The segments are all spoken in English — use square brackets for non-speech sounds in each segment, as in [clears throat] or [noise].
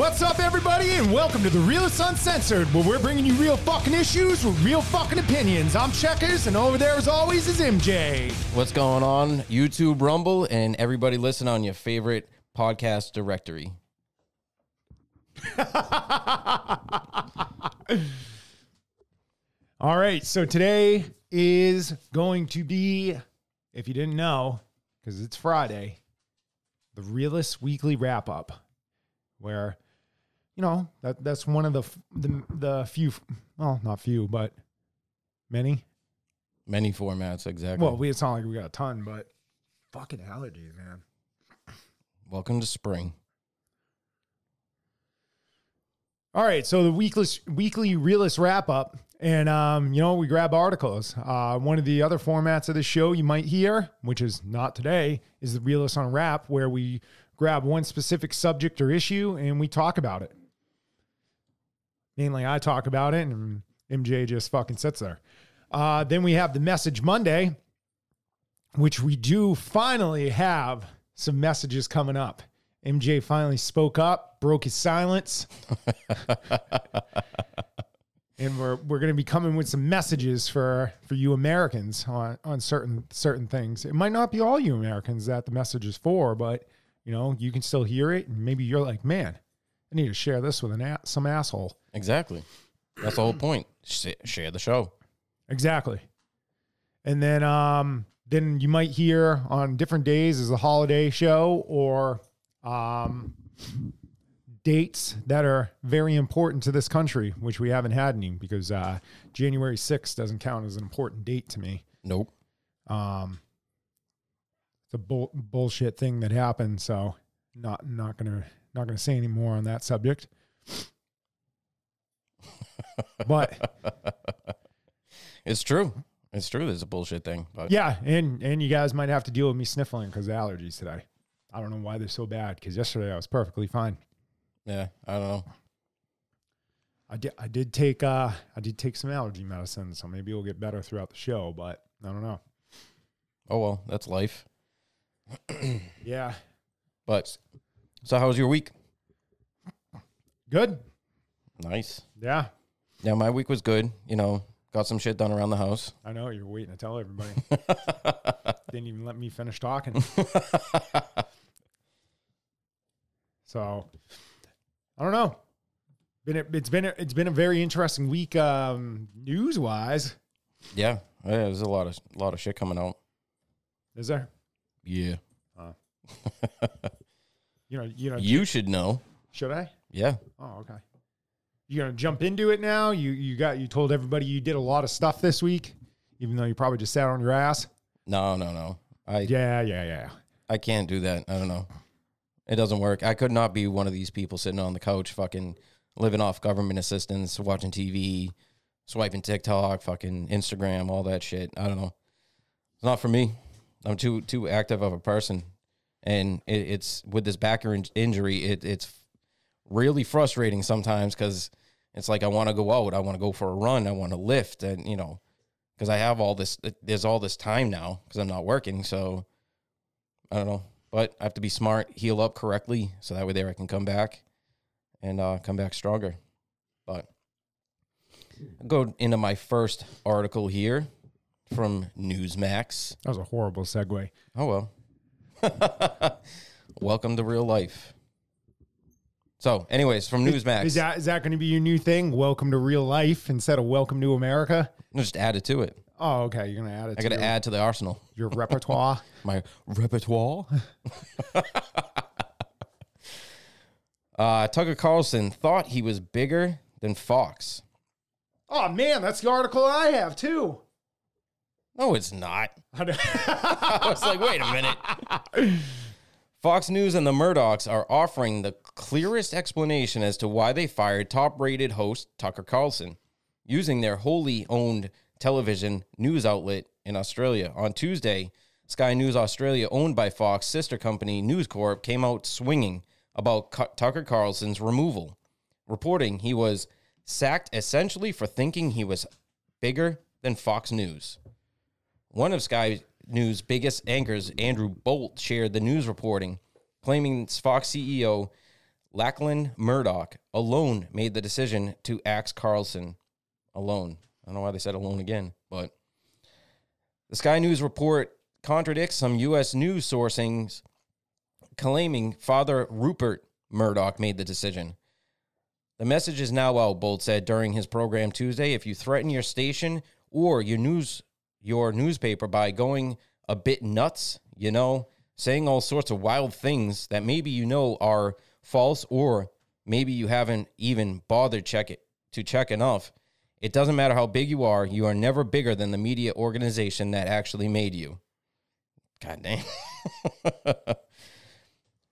What's up, everybody, and welcome to the Realist Uncensored, where we're bringing you real fucking issues with real fucking opinions. I'm Checkers, and over there, as always, is MJ. What's going on? YouTube, Rumble, and everybody listen on your favorite podcast directory. [laughs] All right, so today is going to be, if you didn't know, because it's Friday, the Realist Weekly Wrap Up, where, you know, that that's one of the the the few, well, not few, but many. Many formats, exactly. Well, we it's not like we got a ton, but fucking allergies, man. Welcome to spring. All right, so the weekly weekly realist wrap up, and um, you know we grab articles. Uh, one of the other formats of the show you might hear, which is not today, is the realist on wrap, where we grab one specific subject or issue and we talk about it. Mainly, I talk about it, and MJ just fucking sits there. Uh, then we have the message Monday, which we do finally have some messages coming up. MJ finally spoke up, broke his silence. [laughs] and we're we're going to be coming with some messages for for you Americans on on certain certain things. It might not be all you Americans that the message is for, but you know, you can still hear it and maybe you're like, "Man, I need to share this with an a- some asshole." Exactly. That's the whole point. Sh- share the show. Exactly. And then um then you might hear on different days as a holiday show or um dates that are very important to this country, which we haven't had any because uh January 6th doesn't count as an important date to me. Nope. Um it's a bull, bullshit thing that happened, so not not going to not going to say any more on that subject. but It's true. It's true. There's a bullshit thing. But Yeah, and and you guys might have to deal with me sniffling because of allergies today. I don't know why they're so bad. Because yesterday I was perfectly fine. yeah, I don't know. I did I did take uh I did take some allergy medicine, so maybe we'll get better throughout the show. But I don't know. Oh well, that's life. Yeah, But so, how was your week? good. Nice. Yeah, Yeah, my week was good. You know, got some shit done around the house. I know you're waiting to tell everybody. [laughs] Didn't even let me finish talking. [laughs] so I don't know. Been a, it's been a, it's been a very interesting week um, news wise. Yeah, yeah. There's a lot of a lot of shit coming out. Is there? Yeah, [laughs] You know, you know. you should know. should I? Yeah, Oh, okay. You're gonna jump into it now? You you got you told everybody you did a lot of stuff this week, even though you probably just sat on your ass. no, no, no. I Yeah, yeah, yeah. I can't do that. I don't know. It doesn't work. I could not be one of these people sitting on the couch, fucking living off government assistance, watching TV, swiping TikTok, fucking Instagram, all that shit. I don't know. It's not for me. I'm too too active of a person, and it, it's with this back in- injury. It, it's really frustrating sometimes because it's like I want to go out, I want to go for a run, I want to lift, and you know, because I have all this. There's all this time now because I'm not working, so. I don't know, but I have to be smart, heal up correctly, so that way there I can come back and uh, come back stronger. But I'll go into my first article here from Newsmax. That was a horrible segue. Oh well. [laughs] Welcome to real life. So, anyways, from Newsmax, Is that is that going to be your new thing? Welcome to real life instead of welcome to America. just add it to it. Oh, okay. You're gonna add it. I to got to your, add to the arsenal. your [laughs] repertoire. my repertoire. [laughs] uh, Tucker Carlson thought he was bigger than Fox. oh man, that's the article I have too. No, it's not. [laughs] I was like, wait a minute. [laughs] Fox News and the Murdochs are offering the clearest explanation as to why they fired top rated host Tucker Carlson using their wholly owned television news outlet in Australia. On Tuesday, Sky News Australia, owned by Fox sister company News Corp, came out swinging about Cu- Tucker Carlson's removal, reporting he was sacked essentially for thinking he was bigger than Fox News. One of Sky News' biggest anchors, Andrew Bolt, shared the news reporting, claiming Fox CEO Lachlan Murdoch alone made the decision to axe Carlson alone. I don't know why they said alone again, but the Sky News report contradicts some U.S. news sourcings claiming Father Rupert Murdoch made the decision. The message is now out, Bolt said during his program Tuesday. If you threaten your station or your news your newspaper by going a bit nuts, you know, saying all sorts of wild things that maybe you know are false or maybe you haven't even bothered check it to check enough. It doesn't matter how big you are, you are never bigger than the media organization that actually made you. God damn. [laughs]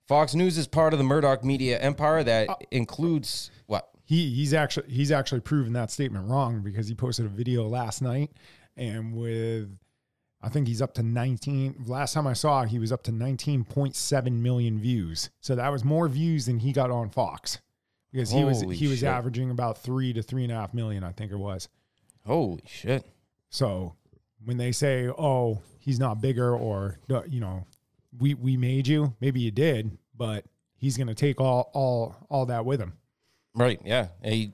Fox News is part of the Murdoch media empire that uh, includes what? He he's actually he's actually proven that statement wrong because he posted a video last night and with I think he's up to 19 last time I saw he was up to 19.7 million views. So that was more views than he got on Fox. Because he was he was shit. averaging about three to three and a half million, I think it was. Holy shit. So when they say, "Oh, he's not bigger," or you know, we we made you, maybe you did, but he's going to take all all all that with him. Right. Yeah. He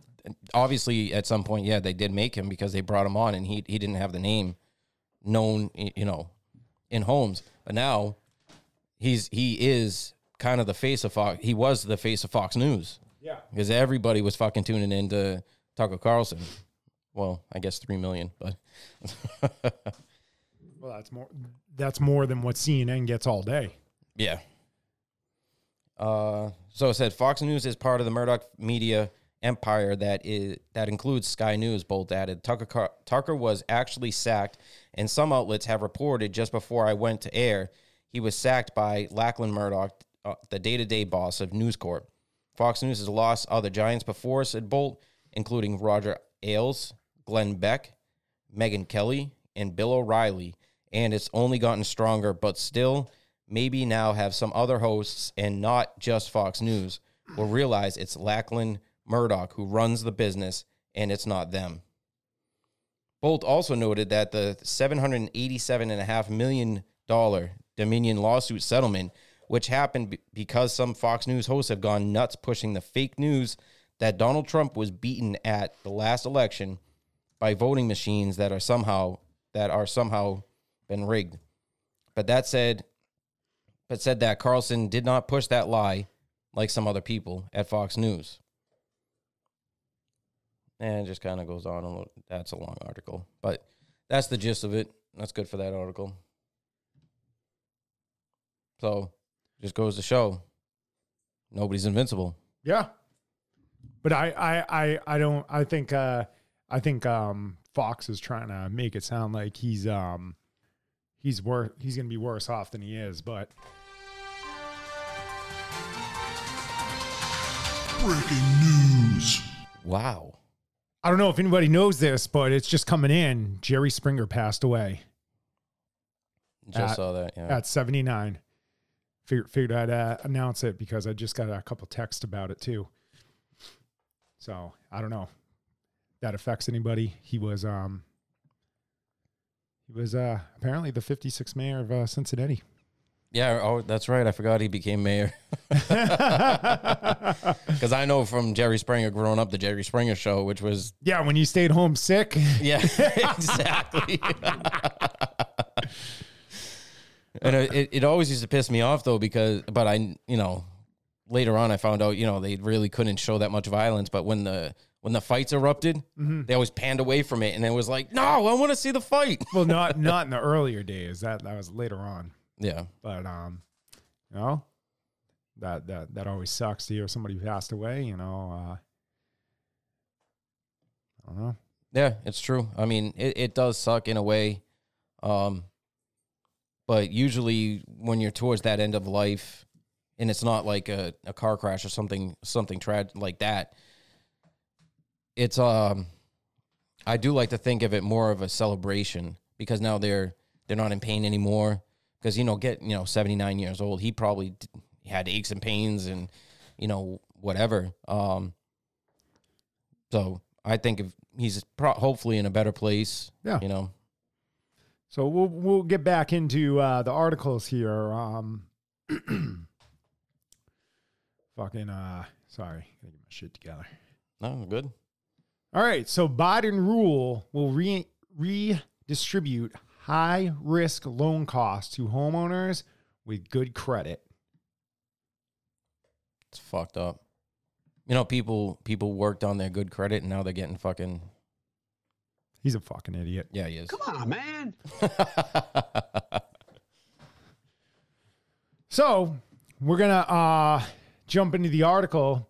obviously at some point, yeah, they did make him because they brought him on, and he he didn't have the name known, you know, in homes. But now he's he is kind of the face of Fox. He was the face of Fox News Yeah. because everybody was fucking tuning in into Tucker Carlson. Well, I guess three million, but [laughs] Well, that's more that's more than what CNN gets all day. Yeah. Uh, so it said Fox News is part of the Murdoch media empire that is that includes Sky News. Bolt added Tucker Car- Tucker was actually sacked, and some outlets have reported just before I went to air he was sacked by Lachlan Murdoch, uh, the day-to-day boss of News Corp. Fox News has lost other giants before, said Bolt, including Roger Ailes, Glenn Beck, Megyn Kelly, and Bill O'Reilly, and it's only gotten stronger, but still, maybe now have some other hosts and not just Fox News will realize it's Lachlan Murdoch who runs the business and it's not them. Bolt also noted that the $787.5 million Dominion lawsuit settlement, which happened because some Fox News hosts have gone nuts pushing the fake news that Donald Trump was beaten at the last election by voting machines that are somehow that are somehow been rigged. But that said, but said that Carlson did not push that lie like some other people at Fox News. And it just kind of goes on. A little, that's a long article, but that's the gist of it. That's good for that article. So, just goes to show nobody's invincible. Yeah. But I I I, I don't I think uh I think um Fox is trying to make it sound like he's um he's worth he's going to be worse off than he is, but Breaking news. Wow. I don't know if anybody knows this, but it's just coming in. Jerry Springer passed away Just At- saw that. Yeah. at 79. Figured, figured I'd uh, announce it because I just got a couple texts about it too. So I don't know that affects anybody. He was um he was uh apparently the 56th mayor of uh, Cincinnati. Yeah, oh, that's right. I forgot he became mayor. [laughs] Because I know from Jerry Springer growing up, the Jerry Springer show, which was, yeah, when you stayed home sick. [laughs] yeah, [laughs] exactly. and it, it, always used to piss me off, though, because, but I, you know, later on I found out, you know, they really couldn't show that much violence. But when the, when the fights erupted, mm-hmm. they always panned away from it. And it was like, no, I want to see the fight. well, not not in the earlier days. That that was later on. Yeah. But um, you know, that that that always sucks to hear somebody passed away. You know, uh, I don't know. Yeah, it's true. I mean, it, it does suck in a way. Um, but usually when you're towards that end of life and it's not like a, a car crash or something something tragic like that, it's um I do like to think of it more of a celebration because now they're they're not in pain anymore. Because you know, get you know, seventy nine years old, he probably had aches and pains and you know whatever. Um, so I think if he's pro- hopefully in a better place. Yeah. you know. So we'll we'll get back into uh, the articles here. Um, [clears throat] fucking uh sorry, gotta get my shit together. No, I'm good. All right, so Biden rule will re- redistribute high risk loan costs to homeowners with good credit. It's fucked up. You know, people people worked on their good credit and now they're getting fucking He's a fucking idiot. yeah, he is. Come on, man. [laughs] So we're gonna uh, jump into the article.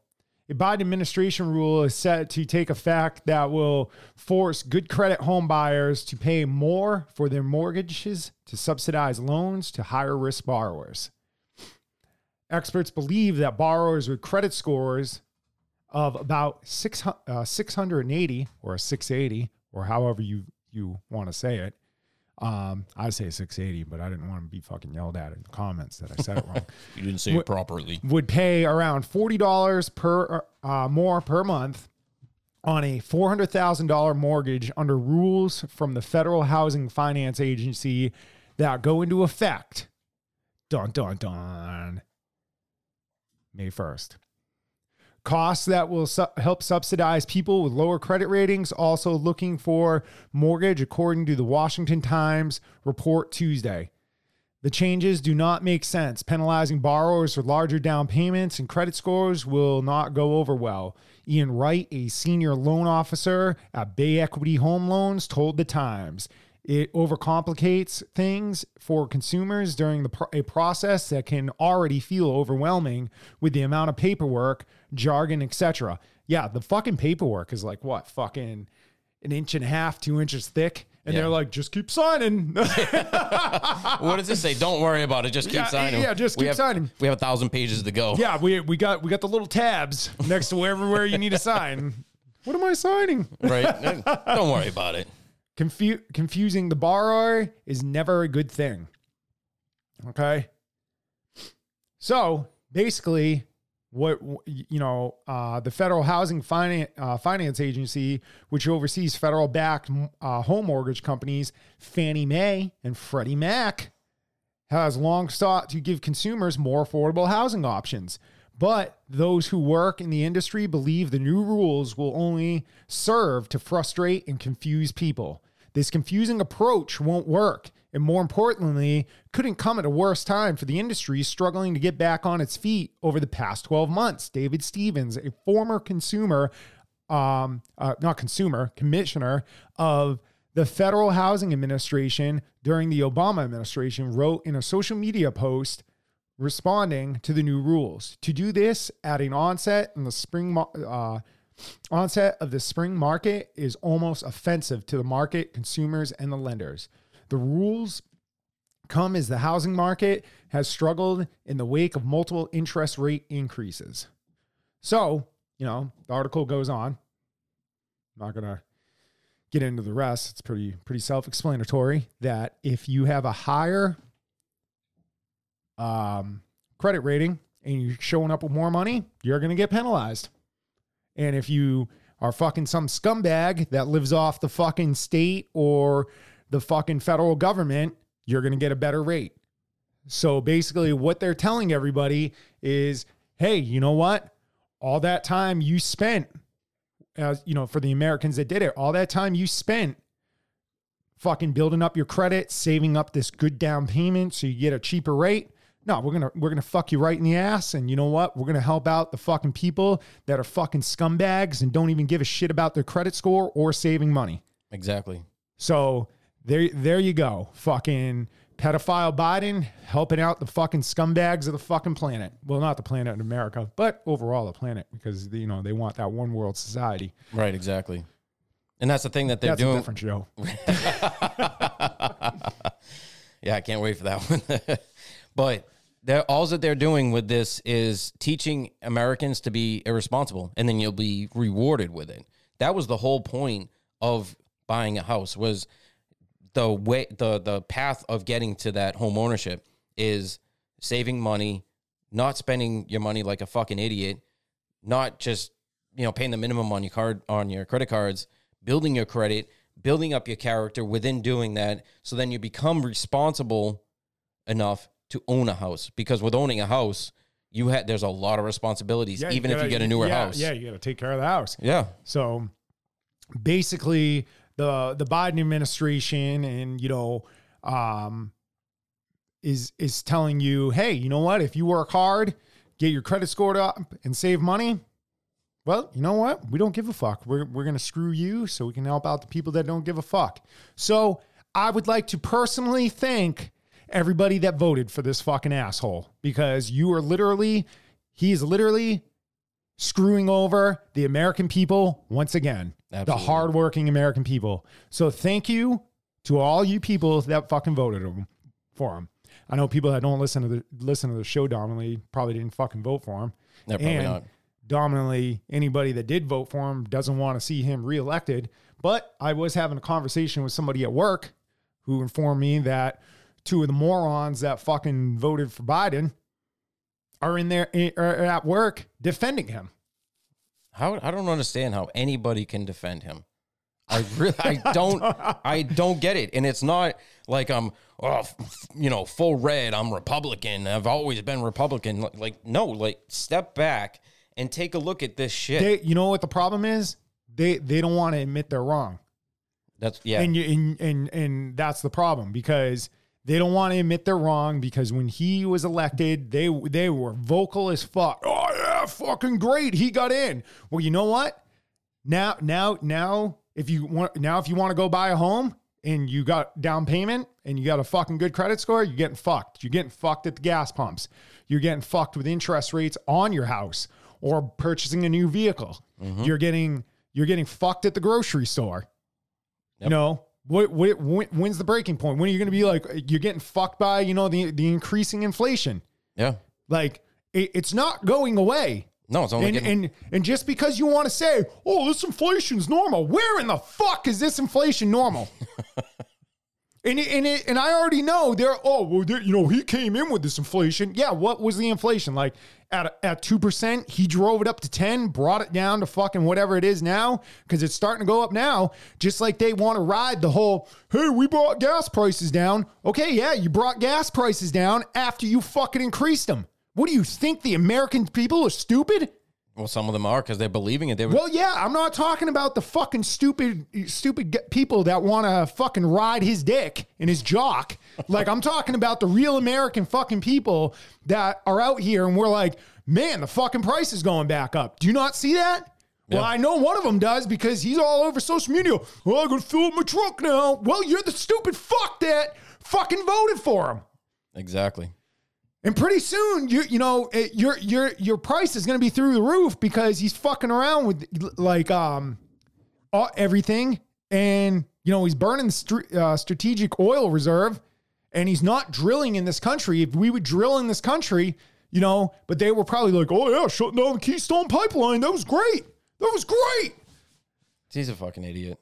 A Biden administration rule is set to take effect that will force good credit home buyers to pay more for their mortgages to subsidize loans to higher risk borrowers. Experts believe that borrowers with credit scores of about 600, uh, 680 or a 680 or however you, you want to say it. Um, I say 680, but I didn't want to be fucking yelled at in the comments that I said it wrong [laughs] You didn't say it properly. would pay around $40 per uh, more per month on a $400,000 mortgage under rules from the Federal Housing Finance Agency that go into effect dun dun dun May 1st. Costs that will su- help subsidize people with lower credit ratings also looking for mortgage according to the Washington Times report Tuesday. The changes do not make sense. Penalizing borrowers for larger down payments and credit scores will not go over well. Ian Wright, a senior loan officer at Bay Equity Home Loans, told the Times. It overcomplicates things for consumers during the pro- a process that can already feel overwhelming with the amount of paperwork, jargon, etc. Yeah, the fucking paperwork is like what, fucking an inch and a half, two inches thick, and Yeah. they're like, just keep signing. [laughs] what does it say? Don't worry about it. Just keep Yeah, signing. yeah, just We keep have- signing. We have a thousand pages to go. Yeah, we we got we got the little tabs next to everywhere you need to sign. [laughs] What am I signing? Right? [laughs] Don't worry about it. Confu- confusing the borrower is never a good thing. Okay. So basically, what you know, uh, the Federal Housing Finance uh, Finance Agency, which oversees federal-backed uh, home mortgage companies, Fannie Mae and Freddie Mac, has long sought to give consumers more affordable housing options. But those who work in the industry believe the new rules will only serve to frustrate and confuse people. This confusing approach won't work. And more importantly, couldn't come at a worse time for the industry struggling to get back on its feet over the past 12 months. David Stevens, a former consumer, um, uh, not consumer, commissioner of the Federal Housing Administration during the Obama administration, wrote in a social media post responding to the new rules. To do this at an onset in the spring uh, onset of the spring market is almost offensive to the market, consumers, and the lenders. The rules come as the housing market has struggled in the wake of multiple interest rate increases. So, you know, the article goes on. I'm not gonna get into the rest. It's pretty pretty self-explanatory that if you have a higher um, credit rating and you're showing up with more money, you're going to get penalized. And if you are fucking some scumbag that lives off the fucking state or the fucking federal government, you're going to get a better rate. So basically, what they're telling everybody is hey, you know what? All that time you spent, as you know, for the Americans that did it, all that time you spent fucking building up your credit, saving up this good down payment so you get a cheaper rate. No, we're gonna we're gonna fuck you right in the ass, and you know what? We're gonna help out the fucking people that are fucking scumbags and don't even give a shit about their credit score or saving money. Exactly. So there there you go, fucking pedophile Biden helping out the fucking scumbags of the fucking planet. Well, not the planet in America, but overall the planet because you know they want that one world society. Right. Exactly. And that's the thing that they're That's a doing. different show. [laughs] Yeah, I can't wait for that one. [laughs] but they're, all that they're doing with this is teaching Americans to be irresponsible, and then you'll be rewarded with it. That was the whole point of buying a house was the way the the path of getting to that home ownership is saving money, not spending your money like a fucking idiot, not just you know paying the minimum on your card on your credit cards, building your credit, building up your character within doing that, so then you become responsible enough to own a house. Because with owning a house, you had there's a lot of responsibilities, Yeah, even if gotta- you get a newer yeah, house. Yeah, you got to take care of the house. yeah. So basically the the Biden administration and you know um is is telling you, "Hey, you know what? If you work hard, get your credit score up and save money, well, you know what? We don't give a fuck. We're we're going to screw you so we can help out the people that don't give a fuck." So, I would like to personally thank everybody that voted for this fucking asshole because you are literally he is literally screwing over the American people once again. Absolutely. The hardworking American people. So thank you to all you people that fucking voted him, for him. I know people that don't listen to the listen to the show dominantly probably didn't fucking vote for him. No, probably and not. dominantly anybody that did vote for him doesn't want to see him reelected. But I was having a conversation with somebody at work who informed me that two of the morons that fucking voted for Biden are in there eh, are at work defending him. How I don't understand how anybody can defend him. I [laughs] really I don't I don't get it. And it's not like I'm oh, you know full red. I'm Republican. I've always been Republican. Like, like no, like step back and take a look at this shit. They, you know what the problem is? They they don't want to admit they're wrong. That's yeah. And you and, and and that's the problem because they don't want to admit they're wrong because when he was elected, they they were vocal as fuck. Oh yeah, fucking great, he got in. Well, you know what? Now now now if you want now if you want to go buy a home and you got down payment and you got a fucking good credit score, you're getting fucked. You're getting fucked at the gas pumps. You're getting fucked with interest rates on your house or purchasing a new vehicle. Mm-hmm. You're getting you're getting fucked at the grocery store. You know, what, what, when, when's the breaking point? When are you going to be like, you're getting fucked by, you know, the, the increasing inflation? yeah. Like, it, it's not going away. No, it's only And, getting and, and just because you want to say, oh, this inflation's normal, where in the fuck is this inflation normal? [laughs] And it, and it, and I already know there. Oh well, there, you know he came in with this inflation. Yeah, what was the inflation like at at two percent? He drove it up to ten, brought it down to fucking whatever it is now because it's starting to go up now. Just like they want to ride the whole. Hey, we brought gas prices down. Okay, yeah, you brought gas prices down after you fucking increased them. What do you think? The American people are stupid? Well, some of them are because they're believing it. They were Well, yeah, I'm not talking about the fucking stupid, stupid people that want to fucking ride his dick and his jock. Like, I'm talking about the real American fucking people that are out here and we're like, man, the fucking price is going back up. Do you not see that? Well, Yeah. I know one of them does because he's all over social media. Well, I'm going to fill up my truck now. Well, you're the stupid fuck that fucking voted for him. exactly. And pretty soon, you you know it, your your your price is going to be through the roof because he's fucking around with like um all, everything, and you know he's burning the str- uh, strategic oil reserve, and he's not drilling in this country. If we would drill in this country, you know, but they were probably like, oh yeah, shutting down the Keystone Pipeline. That was great. That was great. He's a fucking idiot.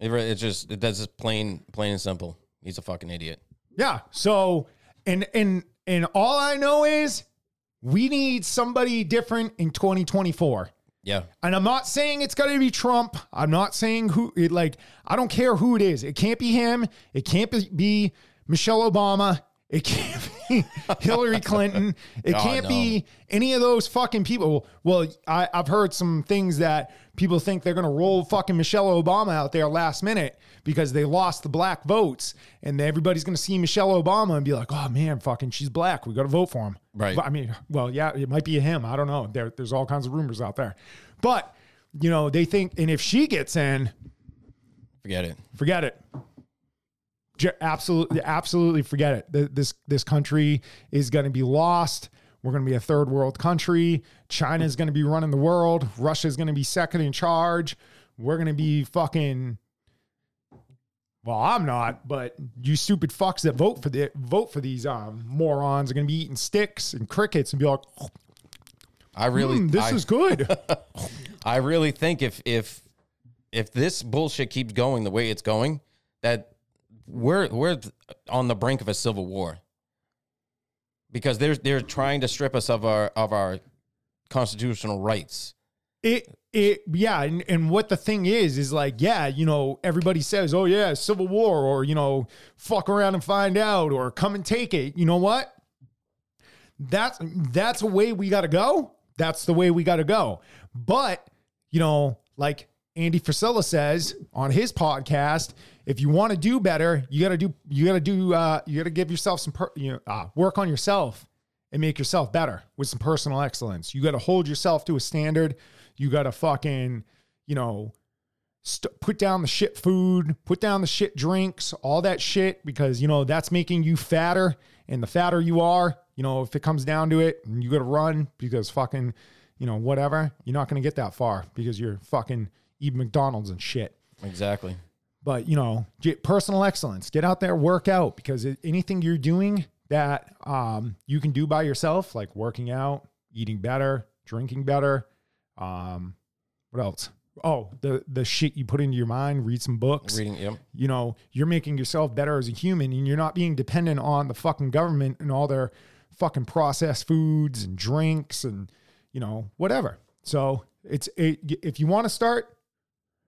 It, it's just it, that's just plain plain and simple. He's a fucking idiot. Yeah. So, and and and all I know is we need somebody different in 2024. Yeah. And I'm not saying it's got to be Trump. I'm not saying who it like I don't care who it is. It can't be him. It can't be- be Michelle Obama. It can't be [laughs] Hillary Clinton. It Oh, can't no. be any of those fucking people. Well, I, I've heard some things that people think they're going to roll fucking Michelle Obama out there last minute because they lost the black votes. And everybody's going to see Michelle Obama and be like, oh man, fucking, she's black. We got to vote for him. Right. But, I mean, well, yeah, it might be him. I don't know. There, there's all kinds of rumors out there. But, you know, they think, and if she gets in, Forget it. forget it. Absolutely, absolutely forget it. This this country is going to be lost. We're going to be a third world country. China is going to be running the world. Russia is going to be second in charge. We're going to be fucking. Well, I'm not, but you stupid fucks that vote for the vote for these um, morons are going to be eating sticks and crickets and be like, I really "Hmm, this I, is good. [laughs] I really think if if if this bullshit keeps going the way it's going, that we're we're on the brink of a civil war. Because they're they're trying to strip us of our of our constitutional rights. it it yeah and, and what the thing is is like yeah you know everybody says oh yeah civil war or you know fuck around and find out or come and take it you know what that's that's a way we got to go. That's the way we got to go. But you know, like Andy Frisella says on his podcast, if you want to do better, you got to do you got to do uh, you got to give yourself some per, you know uh, work on yourself and make yourself better with some personal excellence. You got to hold yourself to a standard. You got to fucking you know st- put down the shit food, put down the shit drinks, all that shit because you know that's making you fatter. And the fatter you are, you know, if it comes down to it, you got to run because fucking, you know, whatever, you're not to get that far because you're fucking eating McDonald's and shit. Exactly. But you know, get personal excellence. Get out there, work out because anything you're doing that um, you can do by yourself, like working out, eating better, drinking better. Um, what else? Oh, the the shit you put into your mind. Read some books. Reading, yep. You know, you're making yourself better as a human, and you're not being dependent on the fucking government and all their fucking processed foods and drinks and you know whatever. So it's it, if you want to start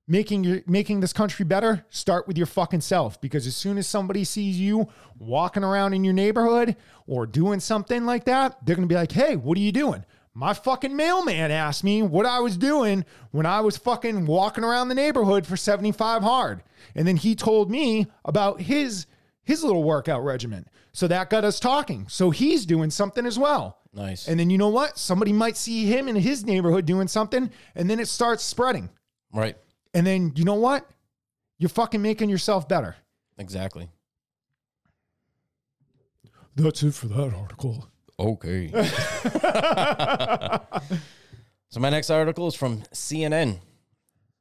making your making this country better, start with your fucking self. Because as soon as somebody sees you walking around in your neighborhood or doing something like that, they're gonna be like, "Hey, what are you doing?" My fucking mailman asked me what I was doing when I was fucking walking around the neighborhood for 75 hard. And then he told me about his his little workout regimen. So that got us talking. So he's doing something as well. Nice. And then you know what? Somebody might see him in his neighborhood doing something and then it starts spreading. right. And then you know what? You're fucking making yourself better. Exactly. That's it for that article. Okay. [laughs] so my next article is from CNN.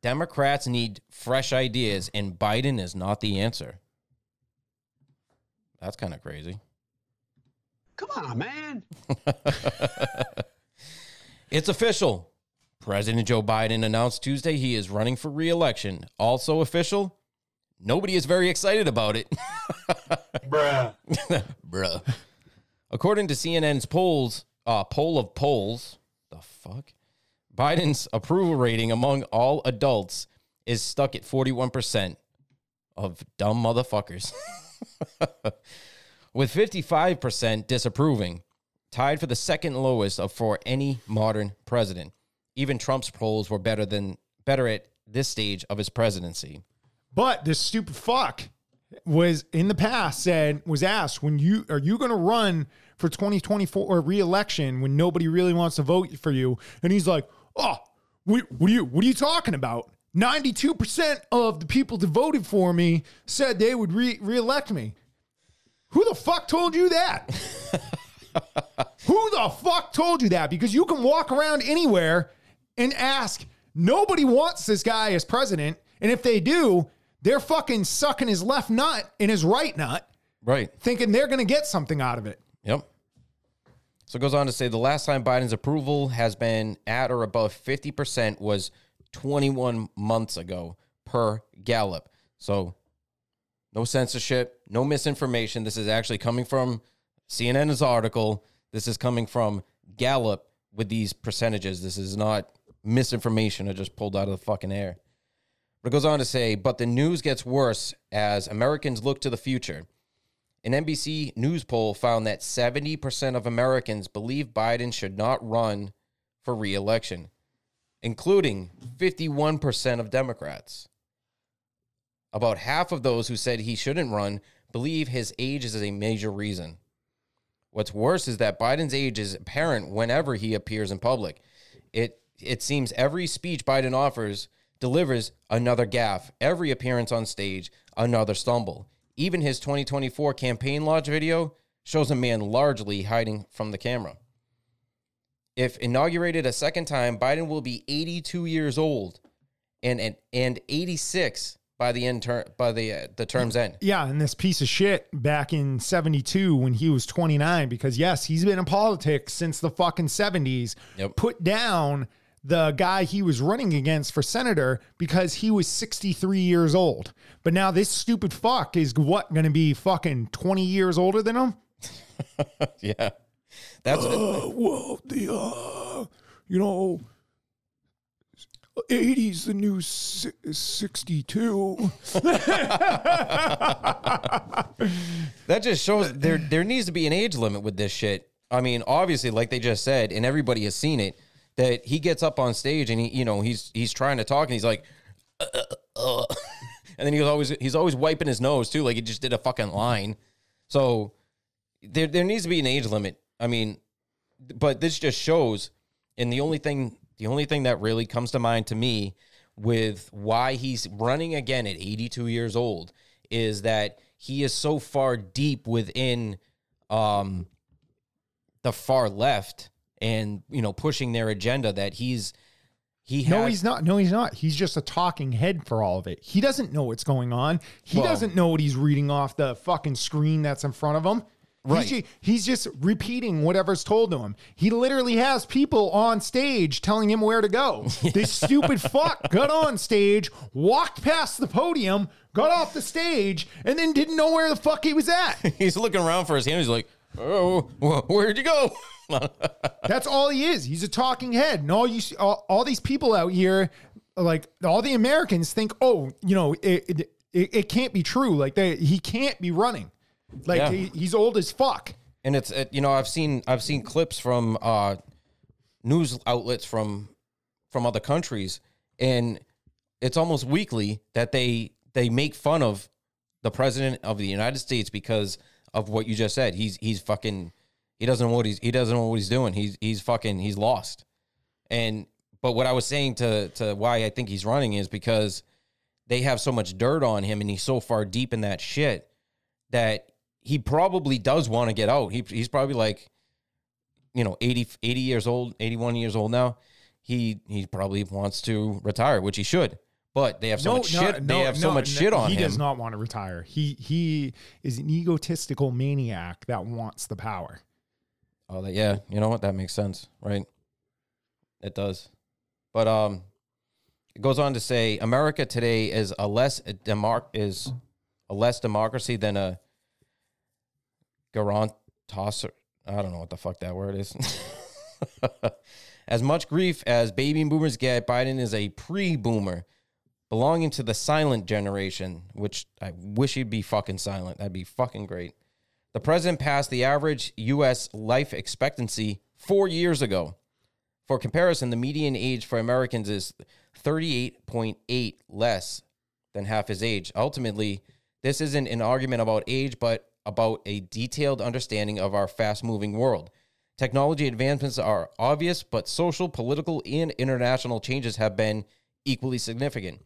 Democrats need fresh ideas, and Biden is not the answer. That's kind of crazy. Come on, man. [laughs] It's official. President Joe Biden announced Tuesday he is running for re-election. Also official. Nobody is very excited about it. [laughs] Bruh. Bruh. According to CNN's polls, uh, poll of polls, the fuck? Biden's approval rating among all adults is stuck at 41% of dumb motherfuckers. [laughs] With 55% disapproving, tied for the second lowest of for any modern president. Even Trump's polls were better than better at this stage of his presidency. But this stupid fuck was in the past said was asked when you are you going to run for 2024 or re-election when nobody really wants to vote for you? And he's like oh what, what are you what are you talking about? 92% of the people that voted for me said they would re- re-elect me. Who the fuck told you that? [laughs] Who the fuck told you that? Because you can walk around anywhere and ask nobody wants this guy as president and if they do they're fucking sucking his left nut and his right nut, Right. thinking they're going to get something out of it. Yep. So it goes on to say the last time Biden's approval has been at or above 50% was 21 months ago per Gallup. So no censorship, no misinformation. This is actually coming from CNN's article. This is coming from Gallup with these percentages. This is not misinformation I just pulled out of the fucking air. But it goes on to say, but the news gets worse as Americans look to the future. An NBC News poll found that 70% of Americans believe Biden should not run for re election, including 51% of Democrats. About half of those who said he shouldn't run believe his age is a major reason. What's worse is that Biden's age is apparent whenever he appears in public. It it seems every speech Biden offers delivers another gaffe, every appearance on stage, another stumble. Even his 2024 campaign launch video shows a man largely hiding from the camera. If inaugurated a second time, Biden will be 82 years old and and, and 86 by the end ter- by the uh, the term's end. Yeah, and this piece of shit back in 72 when he was 29, because yes, he's been in politics since the fucking 70s, Yep. put down the guy he was running against for senator because he was 63 years old. But now this stupid fuck is what going to be fucking 20 years older than him? [laughs] Yeah. That's well, the uh, you know, 80's the new 62. That just shows there there needs to be an age limit with this shit. I mean, obviously, like they just said, and everybody has seen it, that he gets up on stage and he, you know, he's he's trying to talk and he's like, uh, uh, uh. [laughs] and then he's always he's always wiping his nose too, like he just did a fucking line. So there there needs to be an age limit. I mean, but this just shows, and the only thing the only thing that really comes to mind to me with why he's running again at 82 years old is that he is so far deep within um the far left and you know pushing their agenda that he's he No, he's not. No, he's not. He's just a talking head for all of it. He doesn't know what's going on. He Well- doesn't know what he's reading off the fucking screen that's in front of him. Right. He's, he's just repeating whatever's told to him. He literally has people on stage telling him where to go. [laughs] This stupid fuck got on stage, walked past the podium, got off the stage, and then didn't know where the fuck he was at. [laughs] he's looking around for his hand he's like oh wh- where'd you go [laughs] That's all he is. He's a talking head. And all you see, all, all these people out here, like all the Americans think, oh, you know, it it, it, it can't be true. Like they, he can't be running. Like Yeah. he, he's old as fuck. and it's it, you know I've seen I've seen clips from uh, news outlets from from other countries, and it's almost weekly that they they make fun of the president of the United States because of what you just said. He's he's fucking he doesn't know what he's he doesn't know what he's doing. He's he's fucking he's lost. And but what I was saying to to why I think he's running is because they have so much dirt on him and he's so far deep in that shit that he probably does want to get out. He he's probably like you know 80 80 years old, 81 years old now. He he probably wants to retire, which he should. But they have so much shit. they have so much shit on he him. He does not want to retire. He he is an egotistical maniac that wants the power. Oh, that, yeah. You know what? That makes sense, right? It does. But um, it goes on to say America today is a less democ is a less democracy than a garantosser. I don't know what the fuck that word is. [laughs] as much grief as baby boomers get, Biden is a pre-boomer, belonging to the silent generation, which I wish he'd be fucking silent. That'd be fucking great. The president passed the average U.S. life expectancy four years ago. For comparison, the median age for Americans is 38.8 less than half his age. Ultimately, this isn't an argument about age, but about a detailed understanding of our fast moving world. Technology advancements are obvious, but social, political, and international changes have been equally significant.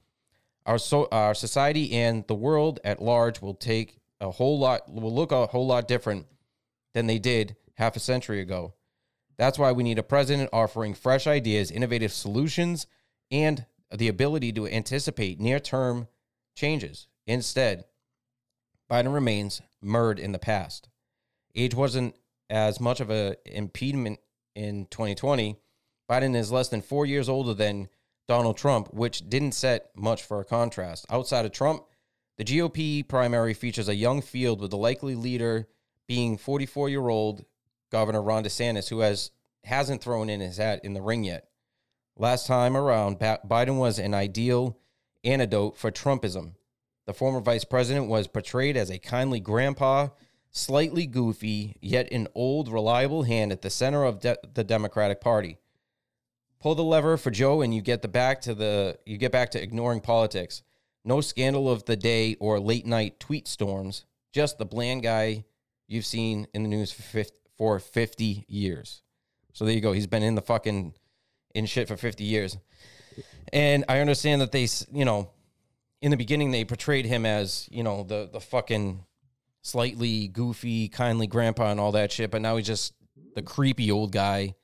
Our, so, our society and the world at large will take a whole lot, will look a whole lot different than they did half a century ago. That's why we need a president offering fresh ideas, innovative solutions, and the ability to anticipate near term changes. Instead, Biden remains mired in the past. Age wasn't as much of an impediment in 2020. Biden is less than four years older than Donald Trump, which didn't set much for a contrast. Outside of Trump, the GOP primary features a young field with the likely leader being 44 year old Governor Ron DeSantis, who has hasn't thrown in his hat in the ring yet. Last time around, Biden was an ideal antidote for Trumpism. The former vice president was portrayed as a kindly grandpa, slightly goofy, yet an old, reliable hand at the center of de- the Democratic Party. Pull the lever for Joe, and you get the back to the you get back to ignoring politics. No scandal of the day or late night tweet storms. Just the bland guy you've seen in the news for 50, for 50 years. So there you go. He's been in the fucking in shit for 50 years. And I understand that they, you know, in the beginning they portrayed him as, you know, the the fucking slightly goofy, kindly grandpa and all that shit, but now he's just the creepy old guy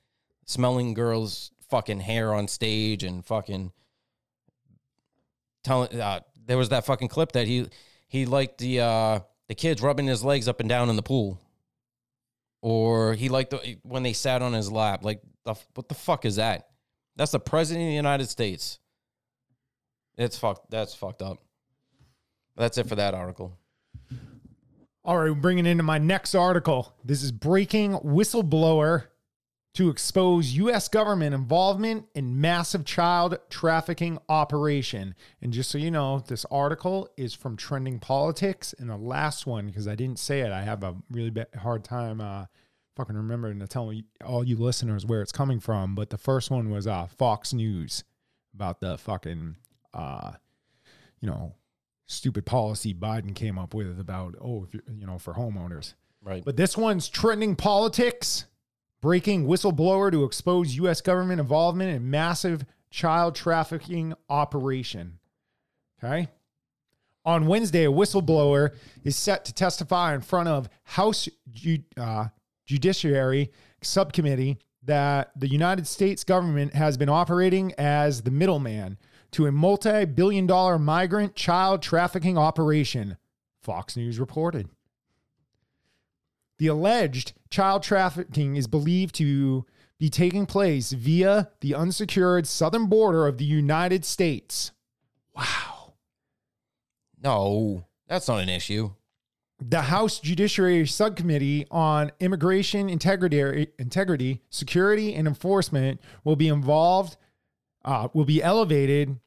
smelling girls' fucking hair on stage and fucking telling uh, there was that fucking clip that he he liked the uh the kids rubbing his legs up and down in the pool. Or he liked the, when they sat on his lap like the, what the fuck is that? That's the president of the united states. It's fucked that's fucked up. That's it for that article. All right, bringing into my next article. This is breaking whistleblower to expose U.S. government involvement in massive child trafficking operation. And just so you know, this article is from Trending Politics. And the last one, because I didn't say it, I have a really hard time uh, fucking remembering to tell all you listeners where it's coming from, but the first one was uh, Fox News about the fucking, uh, you know, stupid policy Biden came up with about oh, if you you know, for homeowners. Right. But this one's trending politics, breaking whistleblower to expose U.S. government involvement in massive child trafficking operation. Okay. On Wednesday, a whistleblower is set to testify in front of House Ju- uh, Judiciary Subcommittee that the United States government has been operating as the middleman to a multi billion dollar migrant child trafficking operation, Fox News reported. The alleged child trafficking is believed to be taking place via the unsecured southern border of the United States. Wow. no, that's not an issue. The House Judiciary Subcommittee on Immigration Integrity, Integrity, Security, and Enforcement will be involved. Uh, will be elevated.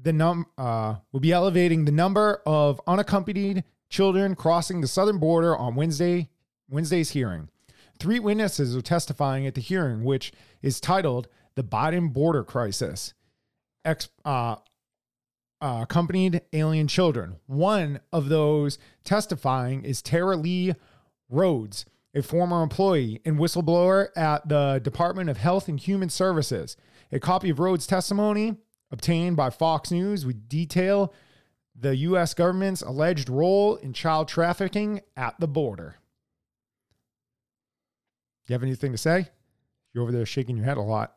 The num uh, will be elevating the number of unaccompanied children crossing the southern border on Wednesday. Wednesday's hearing. Three witnesses are testifying at the hearing, which is titled "The Biden Border Crisis." Ex, uh, uh, accompanied alien children. One of those testifying is Tara Lee Rhodes, a former employee and whistleblower at the Department of Health and Human Services. A copy of Rhodes' testimony obtained by Fox News would detail the U.S. government's alleged role in child trafficking at the border. You have anything to say? You're over there shaking your head a lot.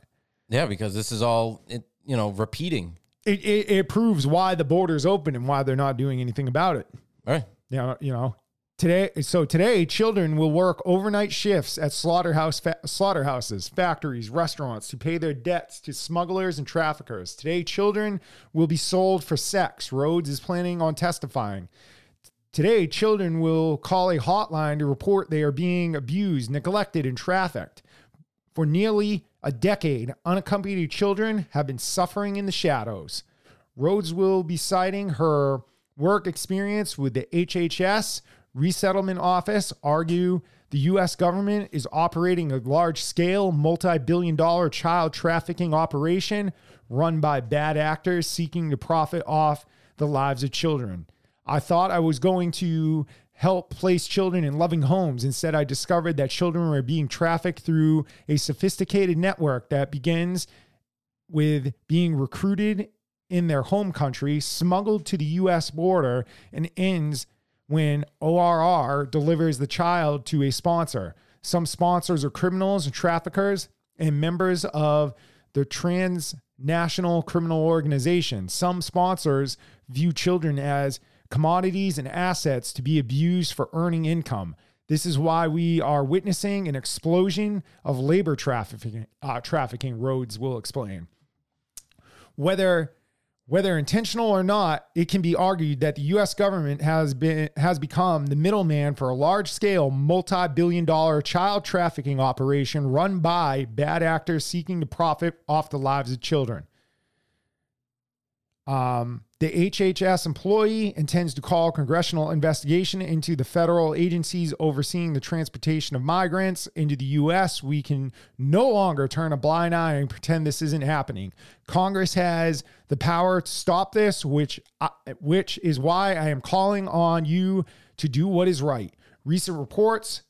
Yeah, because this is all it, you know repeating. It, it, it proves why the border's open and why they're not doing anything about it. Right. you know, you know today so today children will work overnight shifts at slaughterhouse fa- slaughterhouses factories restaurants to pay their debts to smugglers and traffickers today children will be sold for sex rhodes is planning on testifying today children will call a hotline to report they are being abused neglected and trafficked for nearly a decade unaccompanied children have been suffering in the shadows Rhodes will be citing her work experience with the HHS resettlement office, argue the U.S. government is operating a large scale, multi billion dollar child trafficking operation run by bad actors seeking to profit off the lives of children. I thought I was going to help place children in loving homes. Instead, I discovered that children were being trafficked through a sophisticated network that begins with being recruited in their home country, smuggled to the US border, and ends when ORR delivers the child to a sponsor. Some sponsors are criminals and traffickers and members of the transnational criminal organization. Some sponsors view children as commodities and assets to be abused for earning income. This is why we are witnessing an explosion of labor trafficking, uh, trafficking Rhodes will explain. Whether whether intentional or not, it can be argued that the US government has been has become the middleman for a large-scale multi-billion dollar child trafficking operation run by bad actors seeking to profit off the lives of children. Um, the HHS employee intends to call congressional investigation into the federal agencies overseeing the transportation of migrants into the U.S. We can no longer turn a blind eye and pretend this isn't happening. Congress has the power to stop this, which I, which is why I am calling on you to do what is right. Recent reports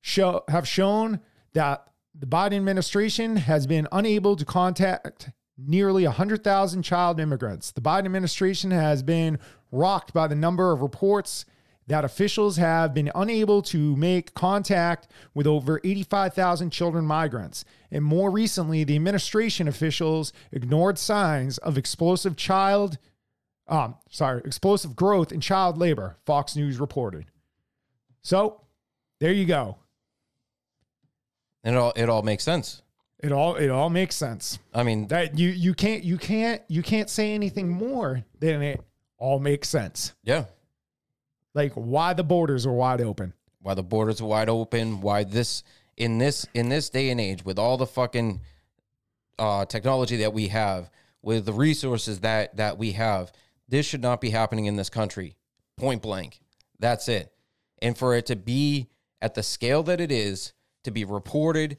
show have shown that the Biden administration has been unable to contact nearly 100,000 child immigrants. The Biden administration has been rocked by the number of reports that officials have been unable to make contact with over 85,000 children migrants. And more recently, the administration officials ignored signs of explosive child um sorry, explosive growth in child labor, Fox News reported. So, there you go. And it all it all makes sense. It all it all makes sense. I mean, That you you can't you can't you can't say anything more than it all makes sense. yeah. Like why the borders are wide open. Why the borders are wide open? Why this in this in this day and age with all the fucking uh, technology that we have, with the resources that that we have, this should not be happening in this country. Point blank. That's it. And for it to be at the scale that it is, to be reported.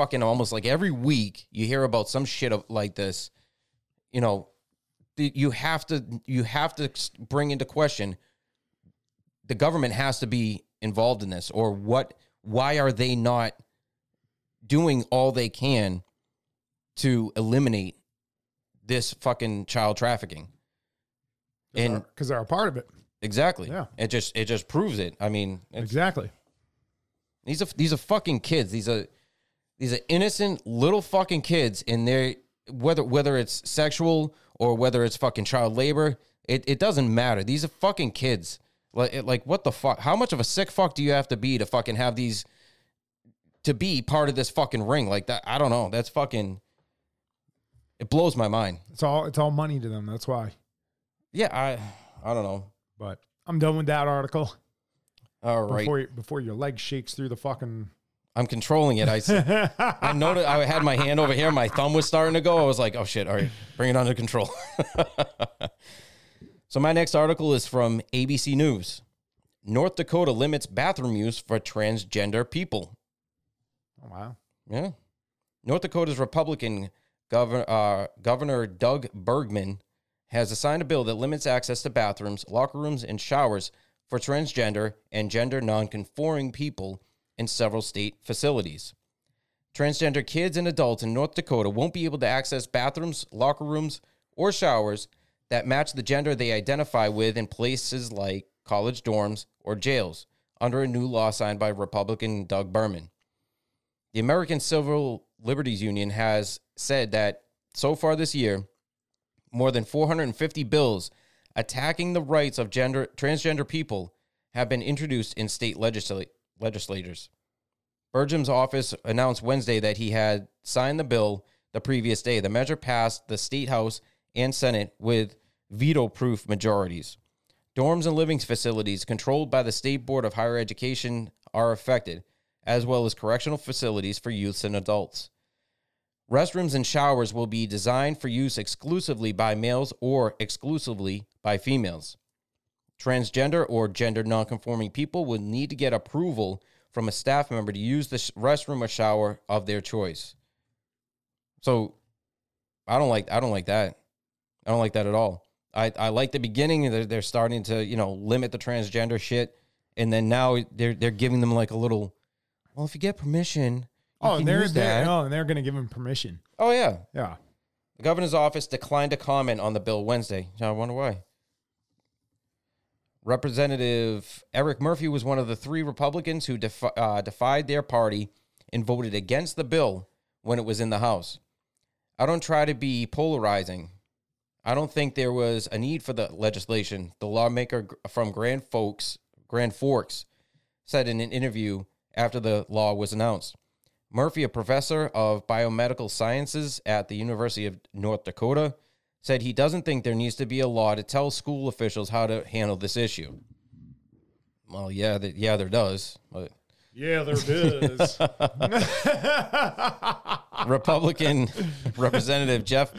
Fucking almost like every week you hear about some shit of, like this. You know, you have to you have to bring into question the government has to be involved in this or what why are they not doing all they can to eliminate this fucking child trafficking and because they're a part of it. exactly Yeah. it just it just proves it i mean Exactly. these are these are fucking kids these are these are innocent little fucking kids and they're whether whether it's sexual or whether it's fucking child labor it, it doesn't matter these are fucking kids like like what the fuck how much of a sick fuck do you have to be to fucking have these to be part of this fucking ring like that i don't know that's fucking it blows my mind It's all it's all money to them. That's why. yeah i i don't know But I'm done with that article. all right Before before your leg shakes through the fucking. I'm controlling it I [laughs] I noticed I had my hand over here. My thumb was starting to go. I was like, oh shit, all right, bring it under control. [laughs] so, my next article is from ABC News. North Dakota limits bathroom use for transgender people. Oh, wow. Yeah. North Dakota's Republican governor, uh, Governor Doug Burgum has assigned a bill that limits access to bathrooms, locker rooms, and showers for transgender and gender nonconforming people in several state facilities. Transgender kids and adults in North Dakota won't be able to access bathrooms, locker rooms, or showers that match the gender they identify with in places like college dorms or jails under a new law signed by Republican Doug Burgum. The American Civil Liberties Union has said that so far this year, more than 450 bills attacking the rights of gender transgender people have been introduced in state legisla- legislators. Burgum's office announced Wednesday that he had signed the bill the previous day. The measure passed the state house and senate with veto-proof majorities. Dorms and living facilities controlled by the State Board of Higher Education are affected, as well as correctional facilities for youths and adults. Restrooms and showers will be designed for use exclusively by males or exclusively by females. Transgender or gender nonconforming people will need to get approval from a staff member to use the restroom or shower of their choice. So, I don't like I don't like that. I don't like that at all. I, I like the beginning. They're, they're starting to you know limit the transgender shit, and then now they're they're giving them like a little. Well, if you get permission, you Oh, can and they're, they're oh, and they're going to give him permission. Oh yeah, Yeah. the governor's office declined to comment on the bill Wednesday. I wonder why. Representative Eric Murphy was one of the three Republicans who defi- uh, defied their party and voted against the bill when it was in the House. I don't try to be polarizing. I don't think there was a need for the legislation. The lawmaker from Grand Forks, Grand Forks, said in an interview after the law was announced. Murphy, a professor of biomedical sciences at the University of North Dakota, said he doesn't think there needs to be a law to tell school officials how to handle this issue. Well, yeah, th- yeah, there does. But Yeah, there is. [laughs] Republican Representative Jeff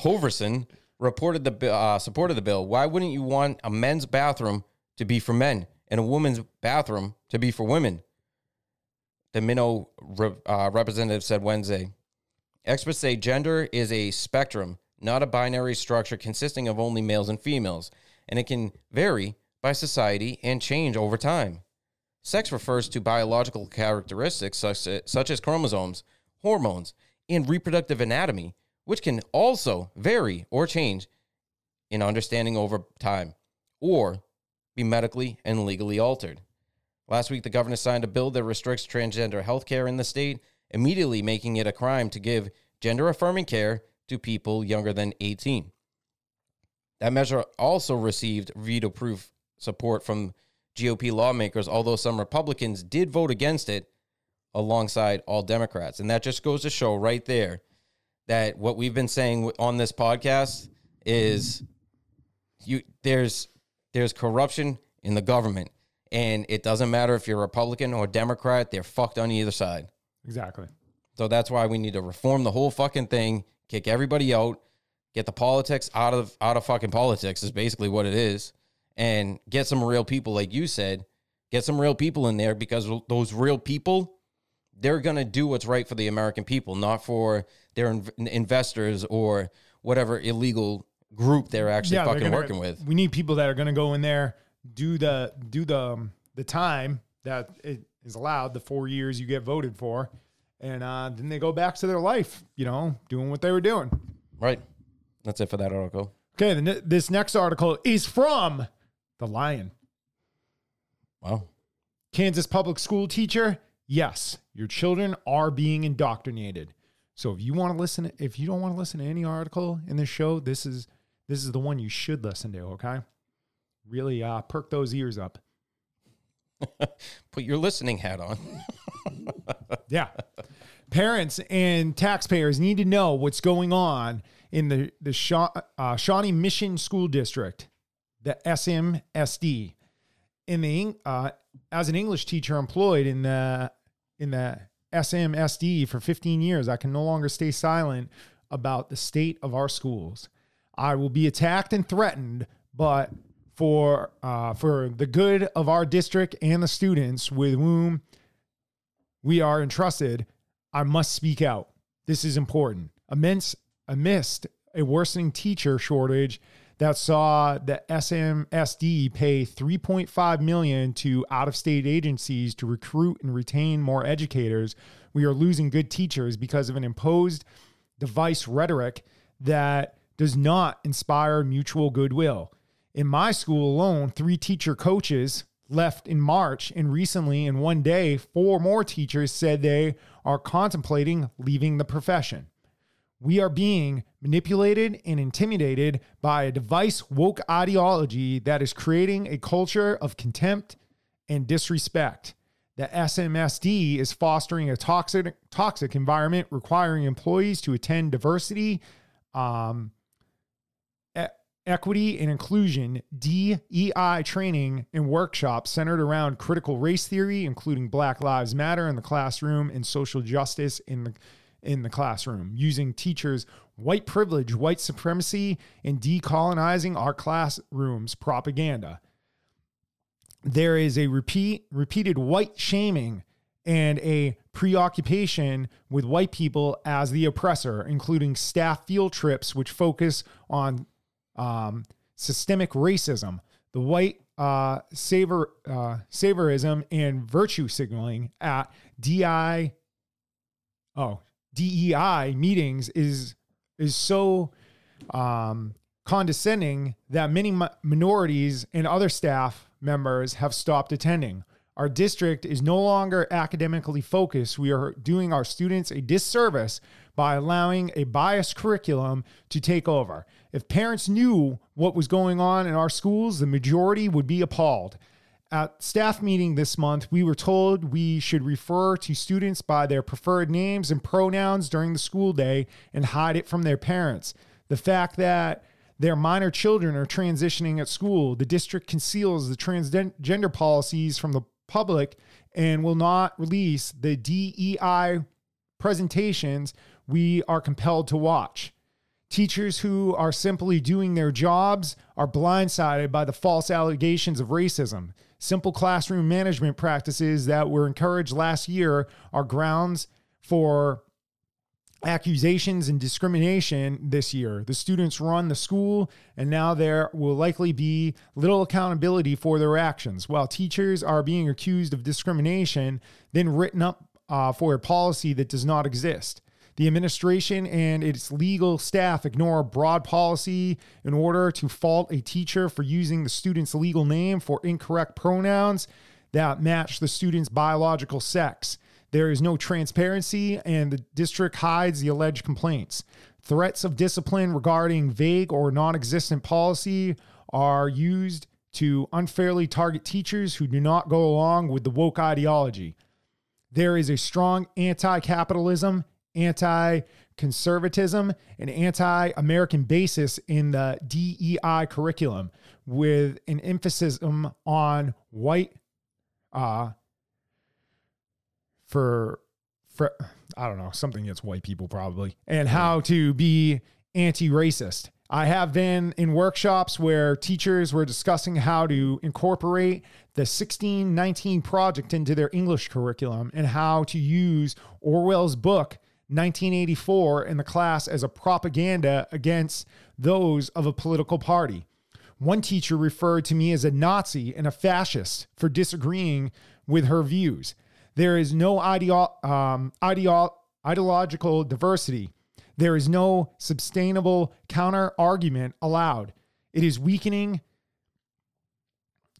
Hoverson reported the uh, supported the bill. Why wouldn't you want a men's bathroom to be for men and a woman's bathroom to be for women? The Minnow re- uh, representative said Wednesday. Experts say gender is a spectrum, not a binary structure consisting of only males and females, and it can vary by society and change over time. Sex refers to biological characteristics such as, chromosomes, hormones, and reproductive anatomy, which can also vary or change in understanding over time or be medically and legally altered. Last week, the governor signed a bill that restricts transgender health care in the state, immediately making it a crime to give gender affirming care to people younger than 18. That measure also received veto proof support from GOP lawmakers, although some Republicans did vote against it alongside all Democrats. And that just goes to show right there that what we've been saying on this podcast is you there's there's corruption in the government and it doesn't matter if you're Republican or Democrat, they're fucked on either side. exactly. So that's why we need to reform the whole fucking thing, kick everybody out, get the politics out of out of fucking politics is basically what it is, and get some real people like you said, get some real people in there because those real people they're going to do what's right for the American people, not for their inv- investors or whatever illegal group they're actually they're fucking gonna- working with. We need people that are going to go in there, do the do the um, the time that it is allowed, the four years you get voted for, and uh, then they go back to their life, you know, doing what they were doing. Right. That's it for that article. Okay, the, ne- this next article is from the Lion. Wow. Kansas public school teacher, yes, your children are being indoctrinated. So if you want to listen, if you don't want to listen to any article in this show, this is this is the one you should listen to. Okay, really uh, perk those ears up. [laughs] Put your listening hat on. [laughs] Yeah, parents and taxpayers need to know what's going on in the the uh, Shawnee Mission School District, the SMSD. In the uh, as an English teacher employed in the in the SMSD for 15 years, I can no longer stay silent about the state of our schools. I will be attacked and threatened, but for uh, for the good of our district and the students with whom we are entrusted, I must speak out. This is important. Amidst, amidst a worsening teacher shortage that saw the SMSD pay 3.5 million to out-of-state agencies to recruit and retain more educators, we are losing good teachers because of an imposed device rhetoric that does not inspire mutual goodwill. In my school alone, three teacher coaches left in March, and recently, in one day, four more teachers said they are contemplating leaving the profession. We are being manipulated and intimidated by a device woke ideology that is creating a culture of contempt and disrespect. The SMSD is fostering a toxic toxic environment requiring employees to attend diversity, um, equity and inclusion DEI training and workshops centered around critical race theory, including Black Lives Matter in the classroom and social justice in the in the classroom, using teachers' white privilege, white supremacy, and decolonizing our classrooms propaganda. There is a repeat repeated white shaming and a preoccupation with white people as the oppressor, including staff field trips which focus on um, systemic racism, the white uh, savor uh, savorism and virtue signaling at DI oh DEI meetings is is so um, condescending that many mi- minorities and other staff members have stopped attending. Our district is no longer academically focused. We are doing our students a disservice by allowing a biased curriculum to take over. If parents knew what was going on in our schools, the majority would be appalled. At staff meeting this month, we were told we should refer to students by their preferred names and pronouns during the school day and hide it from their parents. The fact that their minor children are transitioning at school, the district conceals the transgender policies from the public and will not release the DEI presentations we are compelled to watch. Teachers who are simply doing their jobs are blindsided by the false allegations of racism. Simple classroom management practices that were encouraged last year are grounds for accusations and discrimination this year. The students run the school, and now there will likely be little accountability for their actions. While teachers are being accused of discrimination, then written up uh, for a policy that does not exist. The administration and its legal staff ignore broad policy in order to fault a teacher for using the student's legal name for incorrect pronouns that match the student's biological sex. There is no transparency, and the district hides the alleged complaints. Threats of discipline regarding vague or non existent policy are used to unfairly target teachers who do not go along with the woke ideology. There is a strong anti capitalism, anti conservatism, and anti American basis in the DEI curriculum with an emphasis on white uh, for for I don't know something against white people probably and how to be anti-racist. I have been in workshops where teachers were discussing how to incorporate the 1619 project into their English curriculum and how to use Orwell's book 1984 in the class as a propaganda against those of a political party. One teacher referred to me as a Nazi and a fascist for disagreeing with her views. There is no ideo- um, ideo- ideological diversity. There is no sustainable counter argument allowed. It is weakening.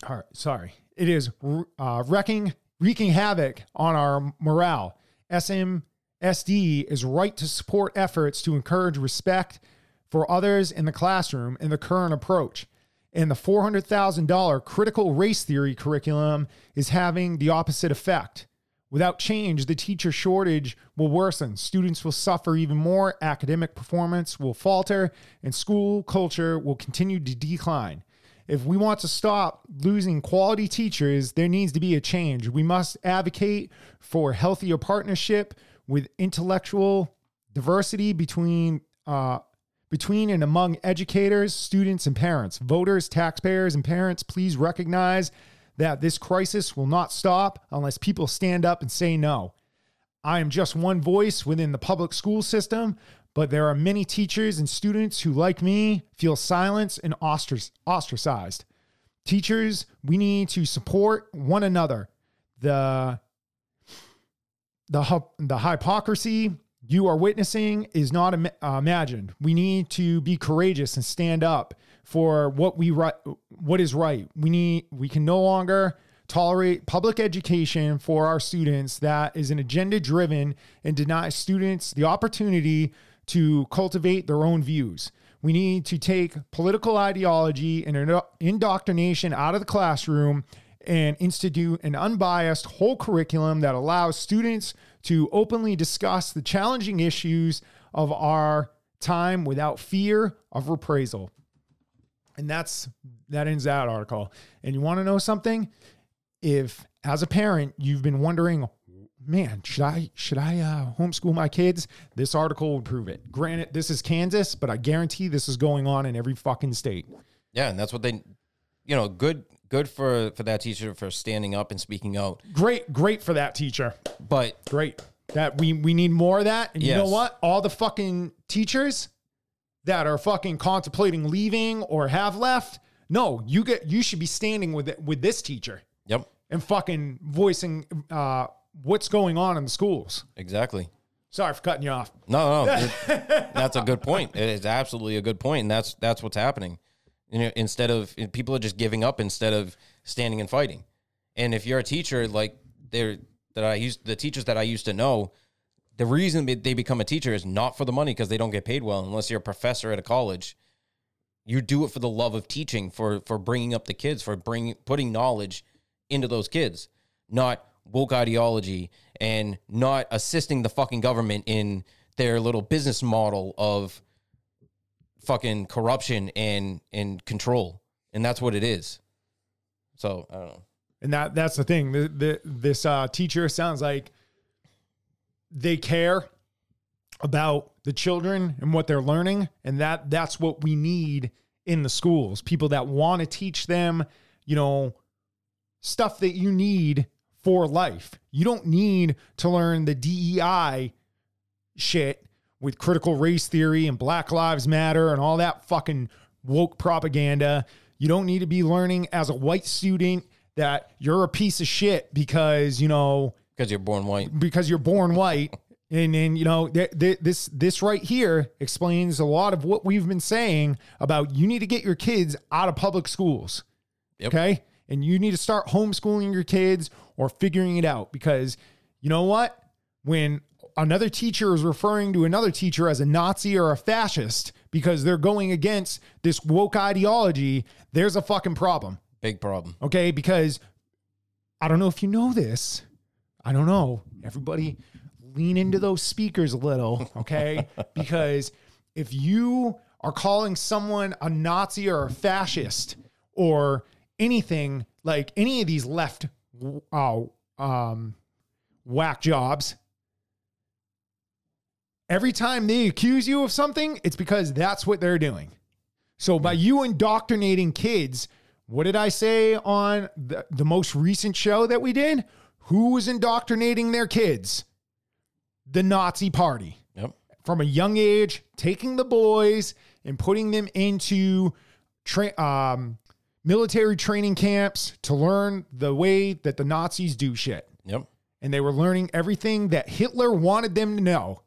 All right, sorry. It is uh, wrecking, wreaking havoc on our morale. SMSD is right to support efforts to encourage respect for others in the classroom in the current approach. And the $400,000 critical race theory curriculum is having the opposite effect. Without change, the teacher shortage will worsen. Students will suffer even more, academic performance will falter, and school culture will continue to decline. If we want to stop losing quality teachers, there needs to be a change. We must advocate for healthier partnership with intellectual diversity between uh, between and among educators, students, and parents, voters, taxpayers, and parents. Please recognize that this crisis will not stop unless people stand up and say no. I am just one voice within the public school system, but there are many teachers and students who, like me, feel silenced and ostracized. Teachers, we need to support one another. The the the hypocrisy you are witnessing is not Im- imagined. We need to be courageous and stand up for what we what is right. We need we can no longer tolerate public education for our students that is an agenda driven and denies students the opportunity to cultivate their own views. We need to take political ideology and indoctrination out of the classroom and institute an unbiased whole curriculum that allows students to openly discuss the challenging issues of our time without fear of reprisal. And that's that ends that article. And you want to know something? If as a parent you've been wondering, man, should I should I uh, homeschool my kids? This article would prove it. Granted, this is Kansas, but I guarantee this is going on in every fucking state. Yeah, and that's what they, you know, good good for for that teacher for standing up and speaking out. Great, great for that teacher. But Great. That we we need more of that. And you know what? All the fucking teachers that are fucking contemplating leaving or have left, no, you get you should be standing with it with this teacher yep, and fucking voicing uh what's going on in the schools. exactly. Sorry for cutting you off. No, no, [laughs] that's a good point. It is absolutely a good point, and that's that's what's happening. You know, instead of people are just giving up instead of standing and fighting. And if you're a teacher, like they're that I used, the teachers that I used to know, the reason they become a teacher is not for the money because they don't get paid well. Unless you're a professor at a college, you do it for the love of teaching, for for bringing up the kids, for bringing putting knowledge into those kids, not woke ideology and not assisting the fucking government in their little business model of fucking corruption and and control. And that's what it is. So, I don't know. And that that's the thing. The, the, this uh, teacher sounds like they care about the children and what they're learning, and that that's what we need in the schools. People that want to teach them, you know, stuff that you need for life. You don't need to learn the DEI shit with critical race theory and Black Lives Matter and all that fucking woke propaganda. You don't need to be learning as a white student that you're a piece of shit because, you know, Because you're born white. because you're born white. And then, you know, th- th- this this right here explains a lot of what we've been saying about you need to get your kids out of public schools. Yep. Okay? And you need to start homeschooling your kids or figuring it out because you know what? When another teacher is referring to another teacher as a Nazi or a fascist because they're going against this woke ideology, there's a fucking problem. Big problem. Okay. Because I don't know if you know this. I don't know. Everybody lean into those speakers a little. Okay. [laughs] because if you are calling someone a Nazi or a fascist or anything like any of these left uh, um, whack jobs, every time they accuse you of something, it's because that's what they're doing. So by you indoctrinating kids, what did I say on the, the most recent show that we did? Who was indoctrinating their kids? The Nazi party. Yep. From a young age, taking the boys and putting them into tra- um, military training camps to learn the way that the Nazis do shit. Yep. And they were learning everything that Hitler wanted them to know.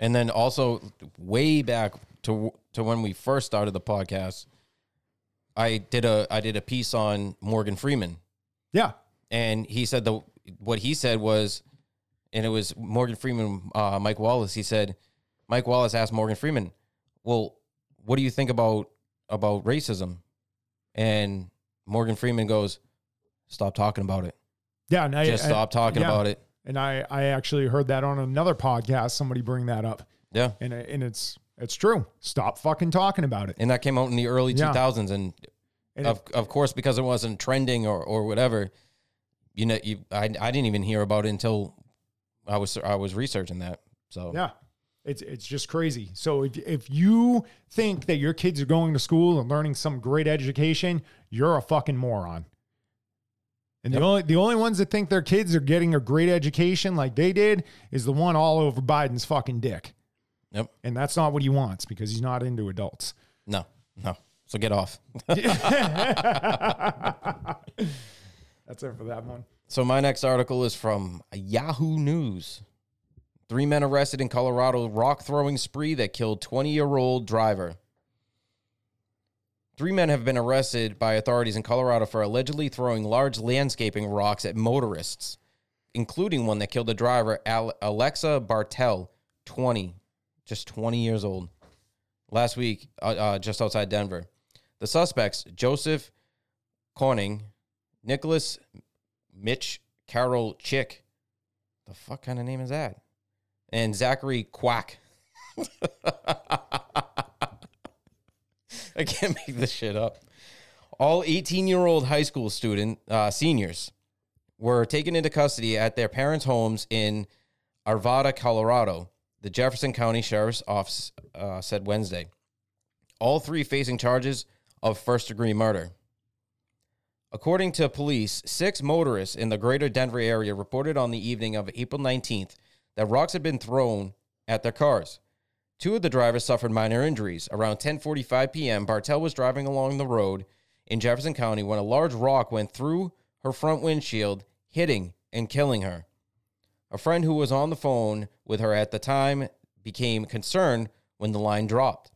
And then also way back to to when we first started the podcast, I did a I did a piece on Morgan Freeman, Yeah. and he said the what he said was, and it was Morgan Freeman, uh, Mike Wallace. He said, Mike Wallace asked Morgan Freeman, "Well, what do you think about about racism?" And Morgan Freeman goes, "Stop talking about it. Yeah. I, Just I- stop talking yeah. about it." And I, I actually heard that on another podcast. Somebody bring that up, Yeah. and uh, and it's it's true. Stop fucking talking about it. And that came out in the early Yeah. 2000s, and And of of course because it wasn't trending or or whatever you know you I, I didn't even hear about it until i was i was researching that so Yeah. It's it's just crazy. So if if you think that your kids are going to school and learning some great education, you're a fucking moron. And Yep. the only the only ones that think their kids are getting a great education like they did is the one all over Biden's fucking dick. yep And that's not what he wants because he's not into adults. no no so get off [laughs] That's it for that one. so my next article is from yahoo news three men arrested in colorado rock throwing spree that killed 20 year old driver Three men have been arrested by authorities in Colorado for allegedly throwing large landscaping rocks at motorists, including one that killed the driver, Alexa Bartell, 20, just 20 years old, last week, uh, uh, just outside Denver. The suspects, Joseph Corning, Nicholas Mitch Karol-Chik, the fuck kind of name is that? And Zachary Kwak. [laughs] I can't make this shit up. All 18 year old high school student uh, seniors were taken into custody at their parents' homes in Arvada, Colorado. The Jefferson County Sheriff's Office uh, said Wednesday. All three facing charges of first degree murder. According to police, six motorists in the greater Denver area reported on the evening of April 19th that rocks had been thrown at their cars. Two of the drivers suffered minor injuries. Around 10:45 p.m., Bartell was driving along the road in Jefferson County when a large rock went through her front windshield, hitting and killing her. A friend who was on the phone with her at the time became concerned when the line dropped.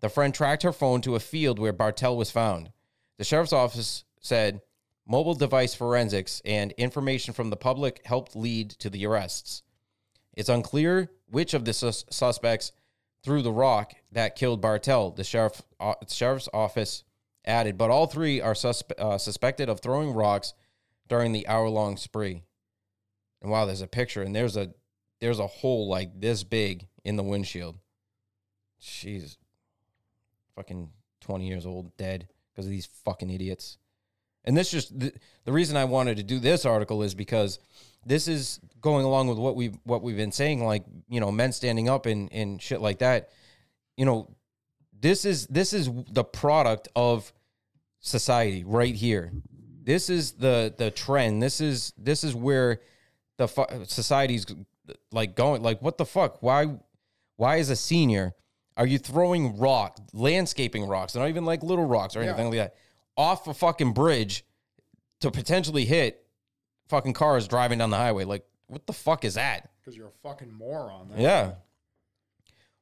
The friend tracked her phone to a field where Bartell was found. The sheriff's office said mobile device forensics and information from the public helped lead to the arrests. It's unclear which of the sus- suspects threw the rock that killed Bartell, the sheriff, uh, sheriff's office added, but all three are suspe- uh, suspected of throwing rocks during the hour-long spree. And wow, there's a picture, and there's a there's a hole like this big in the windshield. Jeez, fucking twenty years old, dead because of these fucking idiots. And this just the, the reason I wanted to do this article is because this is going along with what we what we've been saying, like you know, men standing up and and shit like that. You know, this is this is the product of society right here. This is the the trend. This is this is where the fu- society's like going. Like, what the fuck? Why why is a senior are you throwing rock landscaping rocks? They're not even like little rocks or anything like that off a fucking bridge to potentially hit fucking cars driving down the highway. Like, what the fuck is that? Because you're a fucking moron. Yeah.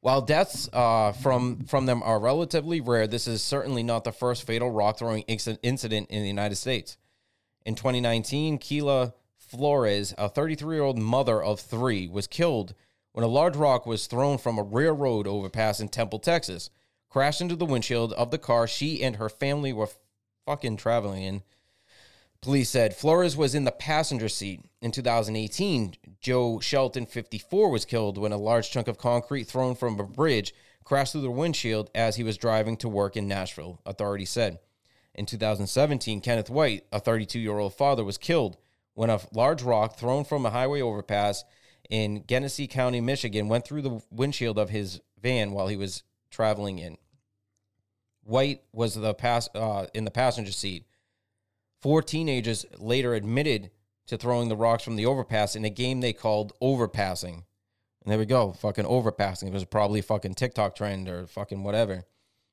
While deaths uh, from from them are relatively rare, this is certainly not the first fatal rock throwing incident in the United States. In 2019, Keila Flores, a 33 year old mother of three, was killed when a large rock was thrown from a railroad overpass in Temple, Texas, crashed into the windshield of the car she and her family were fucking traveling in. Police said Flores was in the passenger seat. In 2018, Joe Shelton, 54, was killed when a large chunk of concrete thrown from a bridge crashed through the windshield as he was driving to work in Nashville, authorities said. In 2017, Kenneth White, a 32 year old father, was killed when a large rock thrown from a highway overpass in Genesee County, Michigan, went through the windshield of his van while he was traveling in. White was the pass uh, in the passenger seat. Four teenagers later admitted to throwing the rocks from the overpass in a game they called overpassing. And there we go, fucking overpassing. It was probably a fucking TikTok trend or fucking whatever.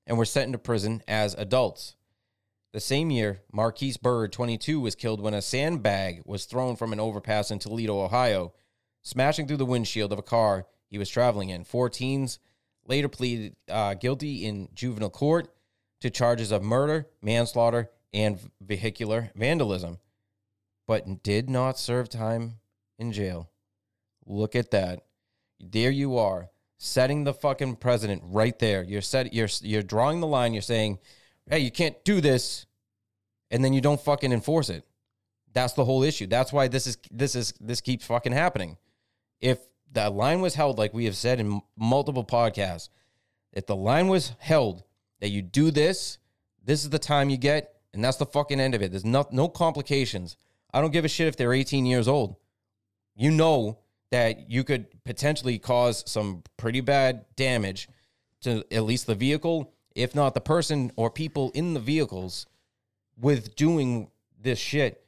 And were sent into prison as adults. The same year, Marquise Byrd, 22, was killed when a sandbag was thrown from an overpass in Toledo, Ohio, smashing through the windshield of a car he was traveling in. Four teens later pleaded uh, guilty in juvenile court to charges of murder, manslaughter, and vehicular vandalism, but did not serve time in jail. Look at that. There you are, setting the fucking president right there. You're set you're you're drawing the line, you're saying, "Hey, you can't do this." And then you don't fucking enforce it. That's the whole issue. That's why this is this is this keeps fucking happening. If the line was held like we have said in multiple podcasts, if the line was held that you do this, this is the time you get, and that's the fucking end of it. There's no no complications. I don't give a shit if they're 18 years old. You know that you could potentially cause some pretty bad damage to at least the vehicle, if not the person or people in the vehicles with doing this shit,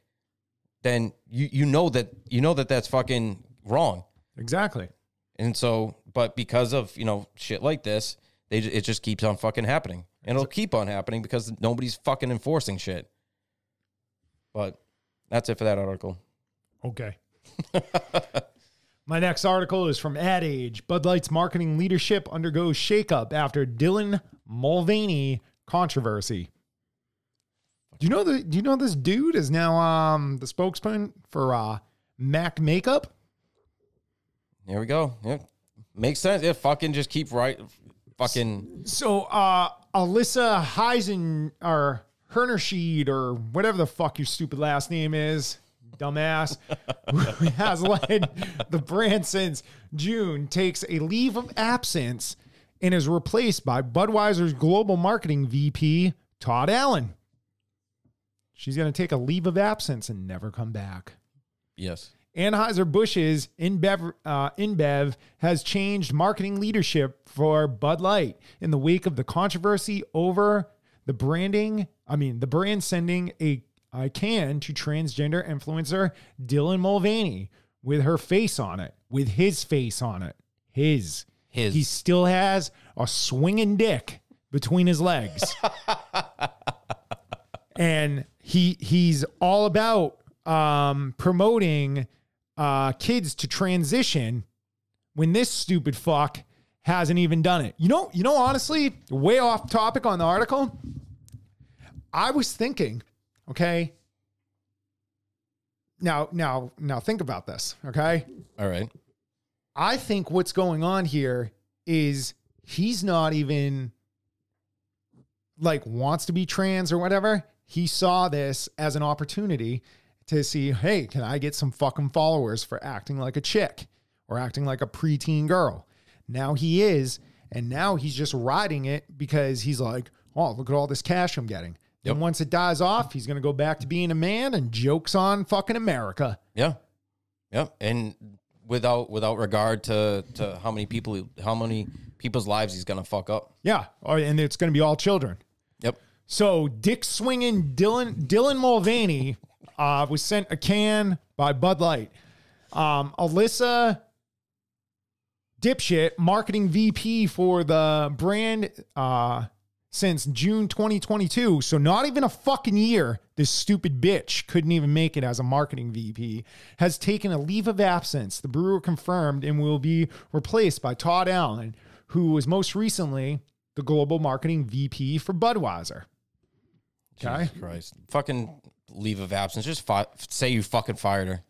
then you you know that you know that that's fucking wrong. Exactly. And so, but because of you know shit like this, they it just keeps on fucking happening, and it'll keep on happening because nobody's fucking enforcing shit. But that's it for that article. Okay. [laughs] My next article is from Ad Age. Bud Light's marketing leadership undergoes shakeup after Dylan Mulvaney controversy. Do you know the do you know this dude is now um the spokesman for uh Mac makeup? Here we go. Yep. Makes sense. Yeah, fucking just keep right. Fucking So uh Alyssa Heisen or Hernersheed or whatever the fuck your stupid last name is, dumbass, [laughs] who has led the brand since June, takes a leave of absence and is replaced by Budweiser's global marketing VP, Todd Allen. She's going to take a leave of absence and never come back. yes. Anheuser-Busch's InBev, uh, InBev has changed marketing leadership for Bud Light in the wake of the controversy over the branding. I mean, the brand sending a, a can to transgender influencer Dylan Mulvaney with her face on it, with his face on it. His. His. He still has a swinging dick between his legs. [laughs] and he he's all about um, promoting uh, kids to transition when this stupid fuck hasn't even done it. You know, you know, honestly, way off topic on the article. I was thinking, okay. Now, now, now, think about this, okay? All right. I think what's going on here is he's not even like wants to be trans or whatever. He saw this as an opportunity to see, hey, can I get some fucking followers for acting like a chick or acting like a preteen girl? Now he is, and now he's just riding it because he's like, oh, look at all this cash I'm getting. Then Yep. once it dies off, he's gonna go back to being a man and jokes on fucking America. Yeah. Yeah. And without without regard to to how many people how many people's lives he's gonna fuck up. Yeah, or- and it's gonna be all children. Yep. So dick swinging Dylan Dylan Mulvaney uh, was sent a can by Bud Light. Um, Alyssa Dipshit, marketing VP for the brand uh, since June 2022. So not even a fucking year. This stupid bitch couldn't even make it as a marketing VP. Has taken a leave of absence. The brewer confirmed and will be replaced by Todd Allen, who was most recently the global marketing VP for Budweiser. Okay. Jesus Christ. Fucking leave of absence. Just fi- say you fucking fired her.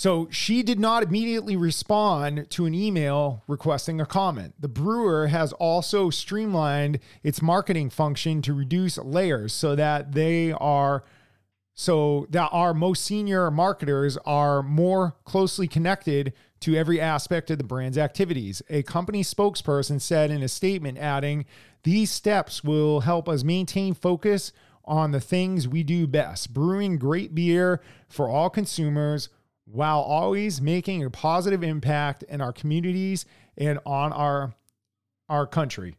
So she did not immediately respond to an email requesting a comment. The brewer has also streamlined its marketing function to reduce layers so that they are so that our most senior marketers are more closely connected to every aspect of the brand's activities. A company spokesperson said in a statement adding, "These steps will help us maintain focus on the things we do best, brewing great beer for all consumers while always making a positive impact in our communities and on our our country."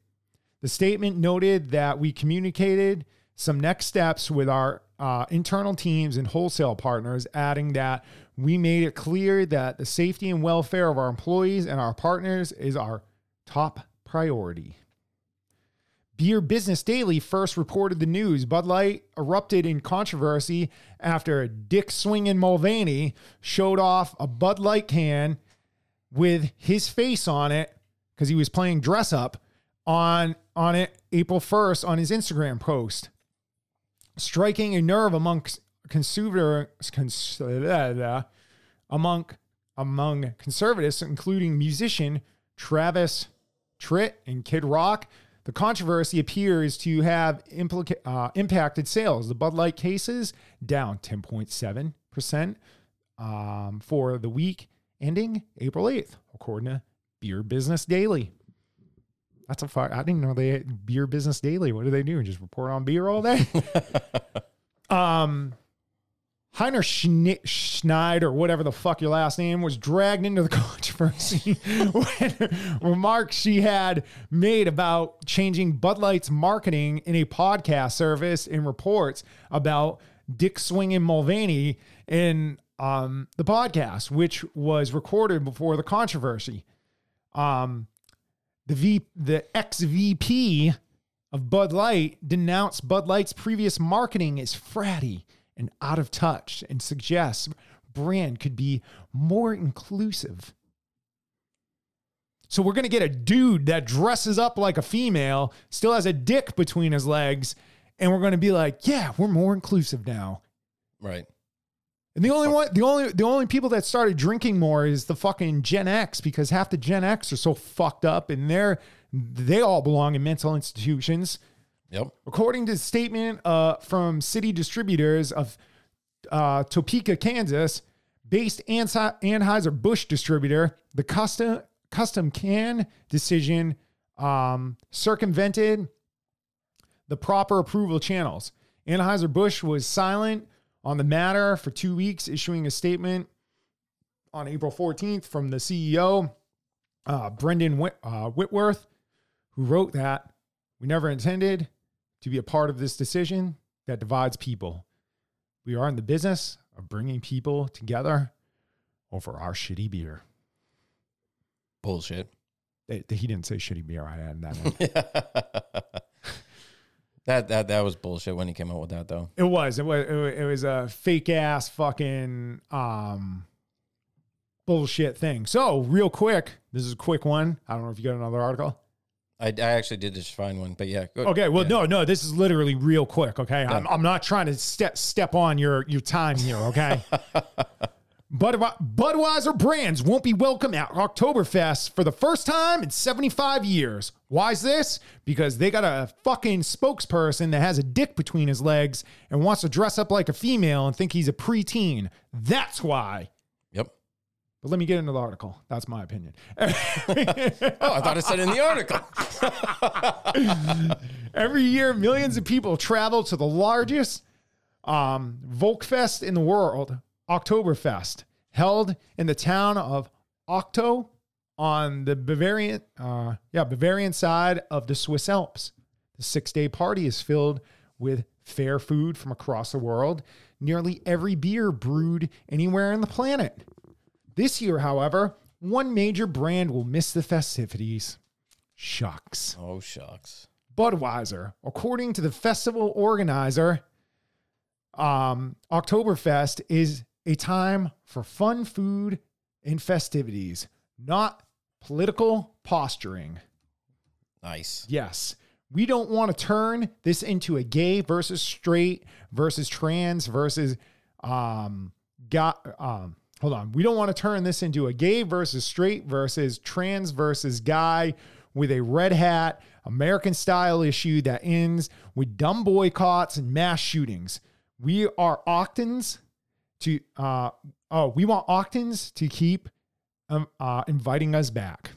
The statement noted that we communicated some next steps with our uh, internal teams and wholesale partners, adding that we made it clear that the safety and welfare of our employees and our partners is our top priority. Beer Business Daily first reported the news. Bud Light erupted in controversy after Dick Swingin' Mulvaney showed off a Bud Light can with his face on it because he was playing dress up on on it April 1st on his Instagram post, striking a nerve amongst consumer cons, among among conservatives, including musician Travis Tritt and Kid Rock. The controversy appears to have implica- uh, impacted sales. The Bud Light cases down 10.7% um, for the week ending April 8th, according to Beer Business Daily. That's a fire. I didn't know they had Beer Business Daily. What do they do? Just report on beer all day? [laughs] um, Heiner Schne- Schneid, or whatever the fuck your last name, was dragged into the [laughs] controversy when remarks she had made about changing Bud Light's marketing in a podcast service in reports about Dick Swingin' Mulvaney in um, the podcast, which was recorded before the controversy. Um, the V, the ex VP of Bud Light denounced Bud Light's previous marketing as fratty and out of touch and suggests brand could be more inclusive. So we're going to get a dude that dresses up like a female, still has a dick between his legs, and we're going to be like, "Yeah, we're more inclusive now." Right. And the only one, the only, the only people that started drinking more is the fucking Gen X because half the Gen X are so fucked up, and they're they all belong in mental institutions. Yep. According to a statement uh, from city distributors of uh, Topeka, Kansas, based Ansi- Anheuser-Busch distributor, the custom custom can decision um, circumvented the proper approval channels. Anheuser-Busch was silent on the matter for two weeks, issuing a statement on April 14th from the CEO, uh, Brendan Whit- uh, Whitworth, who wrote that we never intended to be a part of this decision that divides people. We are in the business of bringing people together over our shitty beer. Bullshit. They- they- He didn't say shitty beer. I added that. in. [laughs] that that that was bullshit when he came out with that though. It was. It was, it was a fake ass fucking um bullshit thing. So real quick, this is a quick one. I don't know if you got another article. I, I actually did just find one, but yeah. Go, Okay. Well, yeah. no, no. This is literally real quick. Okay. I'm, I'm not trying to step step on your your time here. Okay. [laughs] Bud, Budweiser brands won't be welcome at Oktoberfest for the first time in 75 years. Why is this? Because they got a fucking spokesperson that has a dick between his legs and wants to dress up like a female and think he's a preteen. That's why. But let me get into the article. That's my opinion. [laughs] Oh, I thought it said in the article. [laughs] Every year, millions of people travel to the largest um, Volkfest in the world, Oktoberfest, held in the town of Octo on the Bavarian, uh, yeah, Bavarian side of the Swiss Alps. The six-day party is filled with fair food from across the world, nearly every beer brewed anywhere on the planet. This year, however, one major brand will miss the festivities. Shucks. oh shucks. Budweiser. According to the festival organizer, um, Oktoberfest is a time for fun food and festivities, not political posturing. Nice. Yes. We don't want to turn this into a gay versus straight versus trans versus um got um hold on. We don't want to turn this into a gay versus straight versus trans versus guy with a red hat American style issue that ends with dumb boycotts and mass shootings. We are Octans to uh oh, we want Octans to keep um, uh, inviting us back.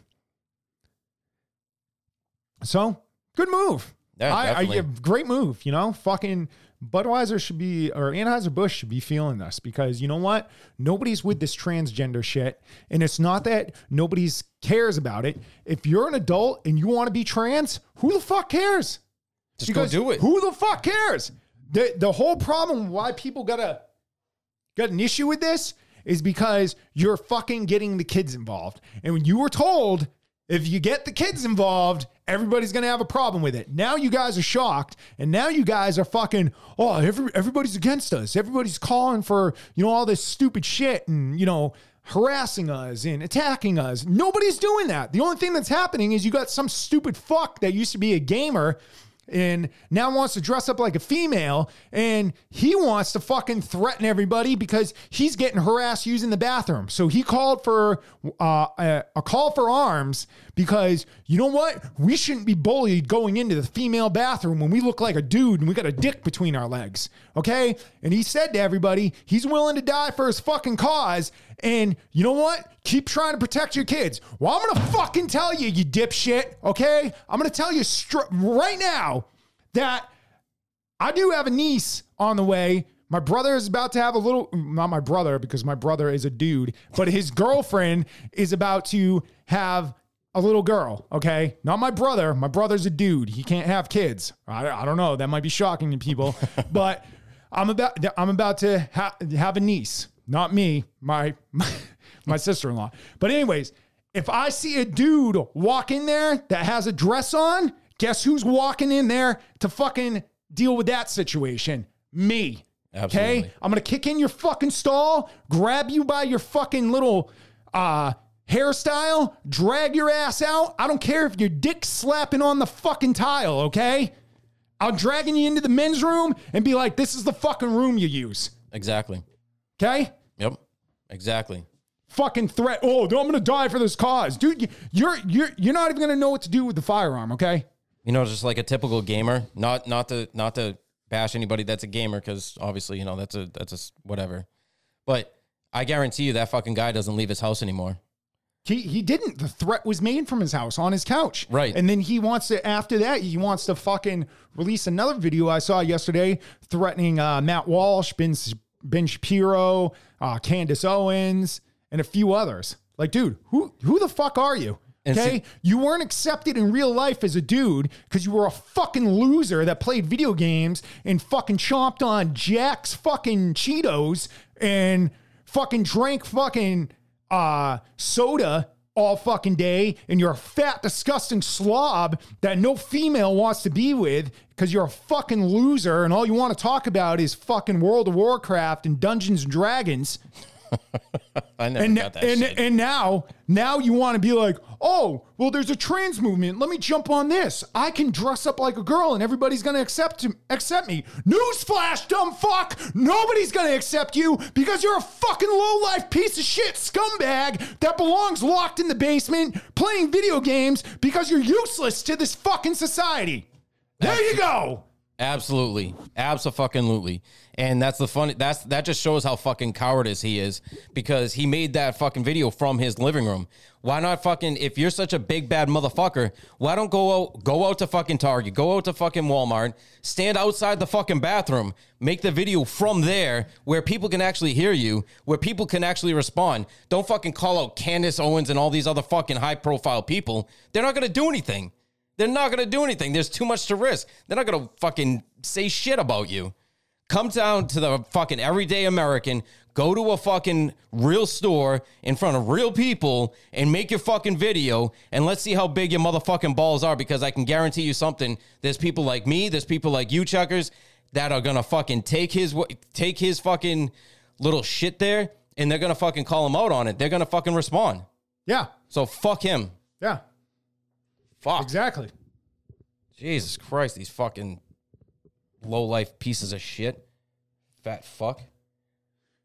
So, good move. Yeah, I, I, great move. You know, fucking Budweiser should be or Anheuser Busch should be feeling this because you know what? Nobody's with this transgender shit, and it's not that nobody's cares about it. If you're an adult and you want to be trans, who the fuck cares? Just go do it. Who the fuck cares? The the whole problem why people gotta got an issue with this is because you're fucking getting the kids involved. And when you were told if you get the kids involved, everybody's gonna have a problem with it. Now you guys are shocked, and now you guys are fucking, oh, every, everybody's against us. Everybody's calling for, you know, all this stupid shit and, you know, harassing us and attacking us. Nobody's doing that. The only thing that's happening is you got some stupid fuck that used to be a gamer and now wants to dress up like a female and he wants to fucking threaten everybody because he's getting harassed using the bathroom. So he called for uh, a, a call for arms because you know what? We shouldn't be bullied going into the female bathroom when we look like a dude and we got a dick between our legs. Okay? And he said to everybody, he's willing to die for his fucking cause. And you know what? Keep trying to protect your kids. Well, I'm gonna fucking tell you, you dipshit. Okay? I'm gonna tell you right now that I do have a niece on the way. My brother is about to have a little, not my brother, because my brother is a dude, but his girlfriend is about to have a little girl. Okay. Not my brother. My brother's a dude. He can't have kids. I, I don't know. That might be shocking to people, [laughs] but I'm about, I'm about to ha- have a niece. Not me, my, my, my sister in law. But, anyways, if I see a dude walk in there that has a dress on, guess who's walking in there to fucking deal with that situation? Me. Absolutely. Okay? I'm gonna kick in your fucking stall, grab you by your fucking little uh hairstyle, drag your ass out. I don't care if your dick's slapping on the fucking tile, okay? I'm dragging you into the men's room and be like, this is the fucking room you use. Exactly. Okay? Yep. Exactly. fucking threat. Oh, I'm gonna die for this cause, dude. you- You're you're you're not even gonna know what to do with the firearm. Okay. You know, just like a typical gamer. Not not to not to bash anybody that's a gamer because obviously you know that's a that's a whatever. But I guarantee you that fucking guy doesn't leave his house anymore. He he didn't. The threat was made from his house on his couch. Right. And then he wants to after that he wants to fucking release another video I saw yesterday threatening uh, Matt Walsh, Ben Ben Shapiro, uh, Candace Owens, and a few others. Like, dude, who who the fuck are you? Okay, see- you weren't accepted in real life as a dude because you were a fucking loser that played video games and fucking chomped on Jack's fucking Cheetos and fucking drank fucking uh, soda all fucking day and you're a fat, disgusting slob that no female wants to be with because you're a fucking loser and all you want to talk about is fucking World of Warcraft and Dungeons and Dragons. [laughs] I never And, got that and, shit. and now, now you want to be like, oh, well, there's a trans movement. Let me jump on this. I can dress up like a girl and everybody's going to accept accept me. Newsflash, dumb fuck. Nobody's going to accept you because you're a fucking low life piece of shit scumbag that belongs locked in the basement playing video games because you're useless to this fucking society. There you go. Absolutely, absolutely, and that's the funny. That's that just shows how fucking cowardice he is because he made that fucking video from his living room. Why not fucking? If you're such a big bad motherfucker, why don't go out? Go out to fucking Target. Go out to fucking Walmart. Stand outside the fucking bathroom. Make the video from there where people can actually hear you, where people can actually respond. Don't fucking call out Candace Owens and all these other fucking high profile people. They're not gonna do anything. They're not going to do anything. There's too much to risk. They're not going to fucking say shit about you. Come down to the fucking everyday American, go to a fucking real store in front of real people and make your fucking video and let's see how big your motherfucking balls are because I can guarantee you something. There's people like me, there's people like you chuckers that are going to fucking take his take his fucking little shit there and they're going to fucking call him out on it. They're going to fucking respond. Yeah. So fuck him. Yeah. Fuck. Exactly. Jesus Christ, these fucking low life pieces of shit. Fat fuck.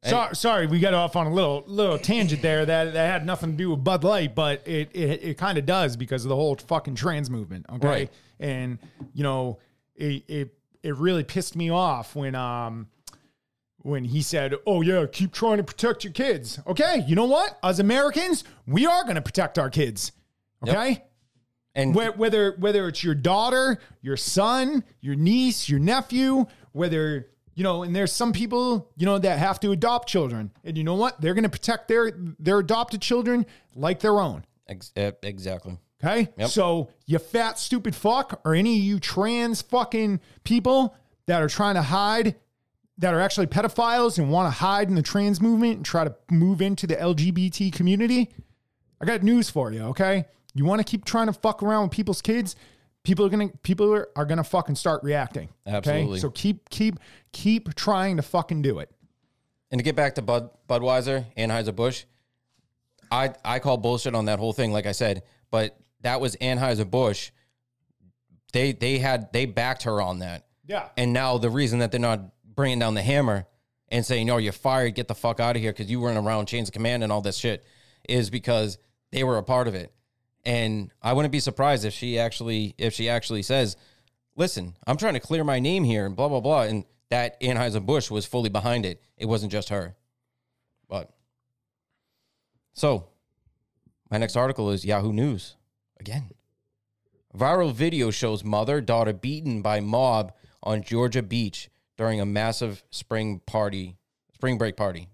So, sorry, we got off on a little little tangent there that, that had nothing to do with Bud Light, but it it, it kind of does because of the whole fucking trans movement. Okay, Right. and you know it, it it really pissed me off when um when he said, "Oh yeah, keep trying to protect your kids." Okay, you know what? As Americans, we are going to protect our kids. Okay, And Whe- whether whether it's your daughter, your son, your niece, your nephew, whether you know, and there's some people you know that have to adopt children, and you know what? They're going to protect their their adopted children like their own. ex- exactly. Okay, Yep. so you fat stupid fuck, or any of you trans fucking people that are trying to hide, that are actually pedophiles and want to hide in the trans movement and try to move into the LGBT community, I got news for you. Okay, you want to keep trying to fuck around with people's kids, people are gonna people are, are gonna fucking start reacting. Absolutely. Okay, so keep keep keep trying to fucking do it. And to get back to Bud Budweiser, Anheuser Busch, I I call bullshit on that whole thing. Like I said, but that was Anheuser Busch. They they had they backed her on that, Yeah. and now the reason that they're not bringing down the hammer and saying, "No, you're fired. Get the fuck out of here," because you weren't around chains of command and all this shit, is because they were a part of it. And I wouldn't be surprised if she actually if she actually says, "Listen, I'm trying to clear my name here," and blah blah blah, and that Anheuser Busch was fully behind it. It wasn't just her. But so, my next article is Yahoo News again. Viral video shows mother daughter beaten by mob on Georgia beach during a massive spring party, spring break party,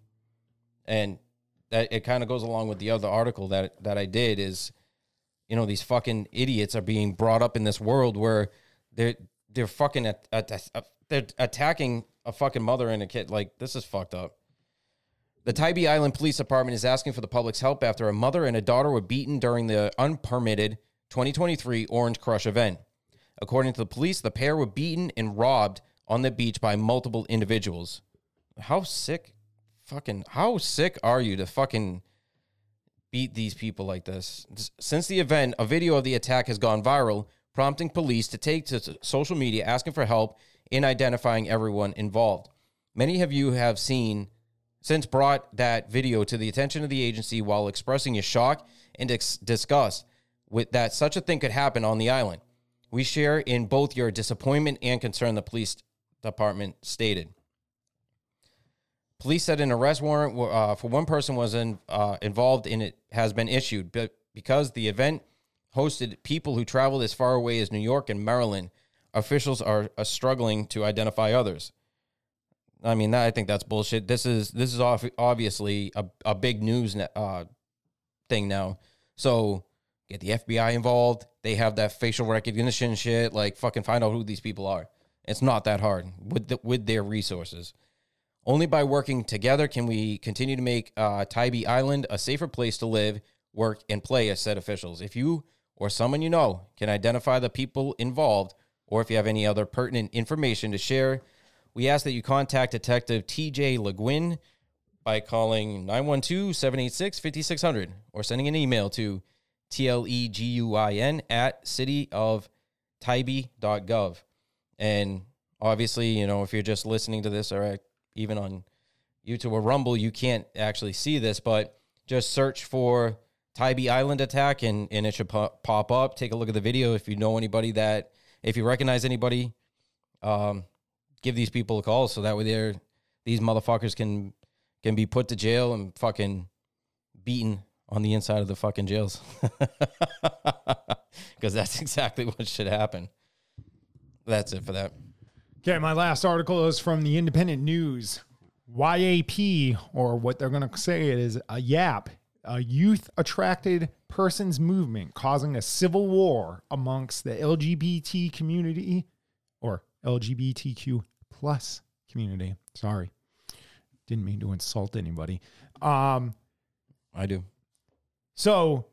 and that it kind of goes along with the other article that that I did is, you know, these fucking idiots are being brought up in this world where they're they're fucking at, at, at- they're attacking a fucking mother and a kid. Like this is fucked up. The Tybee Island Police Department is asking for the public's help after a mother and a daughter were beaten during the unpermitted 2023 Orange Crush event. According to the police, the pair were beaten and robbed on the beach by multiple individuals. How sick, fucking, how sick are you to fucking beat these people like this? Since the event, a video of the attack has gone viral, prompting police to take to social media asking for help in identifying everyone involved. Many of you have seen since brought that video to the attention of the agency while expressing your shock and ex- disgust with that such a thing could happen on the island. We share in both your disappointment and concern, the police department stated. Police said an arrest warrant uh, for one person was in, uh, involved in it has been issued, but because the event hosted people who traveled as far away as New York and Maryland, officials are, are struggling to identify others. I mean, that, I think that's bullshit. This is this is obviously a, a big news ne- uh, thing now. So get the FBI involved. They have that facial recognition shit. Like fucking find out who these people are. It's not that hard with the, with their resources. Only by working together can we continue to make uh, Tybee Island a safer place to live, work, and play, as said officials. If you or someone you know can identify the people involved, or if you have any other pertinent information to share, we ask that you contact Detective TJ LeGuin by calling 912 786 5600 or sending an email to tleguin at cityoftybee.gov. And obviously, you know, if you're just listening to this or even on YouTube or Rumble, you can't actually see this, but just search for Tybee Island attack and, and it should pop, pop up. Take a look at the video if you know anybody that, if you recognize anybody, um, give these people a call so that way they're, these motherfuckers can can be put to jail and fucking beaten on the inside of the fucking jails. [laughs] Because that's [laughs] exactly what should happen. That's it for that. Okay, my last article is from the Independent News. YAP, or what they're going to say it is a YAP, a youth attracted persons movement causing a civil war amongst the LGBT community or LGBTQ plus community. Sorry. Didn't mean to insult anybody. Um, I do. so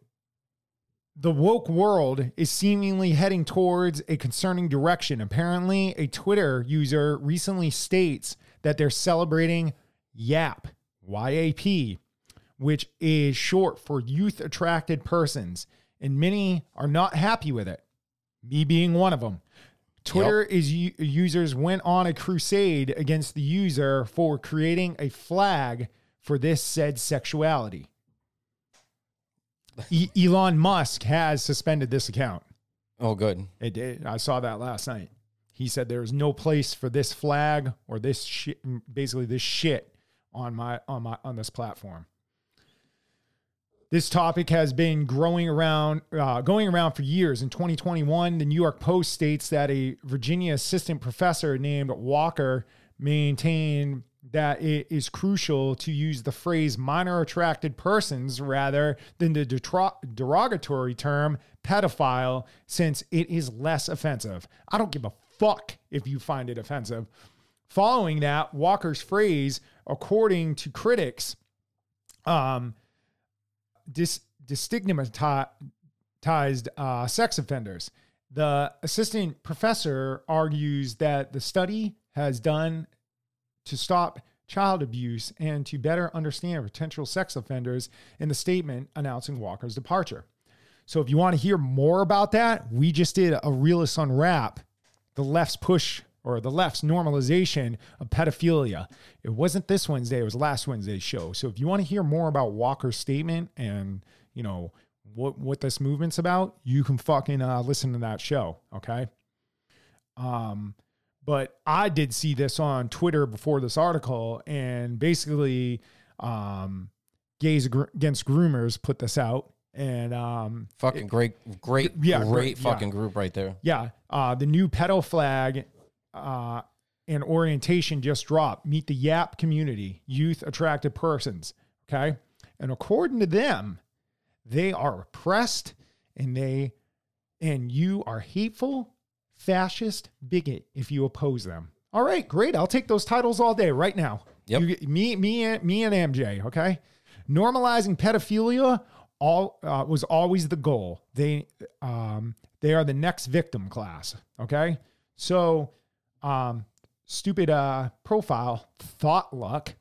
the woke world is seemingly heading towards a concerning direction. Apparently, a Twitter user recently states that they're celebrating YAP, YAP, which is short for youth attracted persons, and many are not happy with it. Me being one of them. Twitter is u- users went on a crusade against the user for creating a flag for this said sexuality. E- Elon Musk has suspended this account. Oh, good. It did. I saw that last night. He said there's no place for this flag or this shit, basically this shit on my on my on this platform. This topic has been growing around, uh, going around for years. In 2021, the New York Post states that a Virginia assistant professor named Walker maintained that it is crucial to use the phrase minor attracted persons rather than the detro- derogatory term pedophile since it is less offensive. I don't give a fuck if you find it offensive. Following that, Walker's phrase, according to critics, um, dis- destigmatized uh, sex offenders. The assistant professor argues that the study has done to stop child abuse and to better understand potential sex offenders in the statement announcing Walker's departure. So, if you want to hear more about that, we just did a realist unwrap the left's push or the left's normalization of pedophilia. It wasn't this Wednesday, it was last Wednesday's show. So if you want to hear more about Walker's statement and, you know, what what this movement's about, you can fucking uh, listen to that show, okay? Um but I did see this on Twitter before this article and basically um Gays Against Groomers put this out and um Fucking great, great, Yeah, great great, yeah. fucking group right there. Yeah, uh, the new pedal flag uh, and orientation just dropped. Meet the YAP community, youth attracted persons. Okay, and according to them, they are oppressed, and they and you are hateful, fascist, bigot if you oppose them. All right, great. I'll take those titles all day right now. Yep. You, me, me, and me, and MJ. Okay, normalizing pedophilia all uh, was always the goal. They um, they are the next victim class. Okay, so um, stupid uh, profile thought luck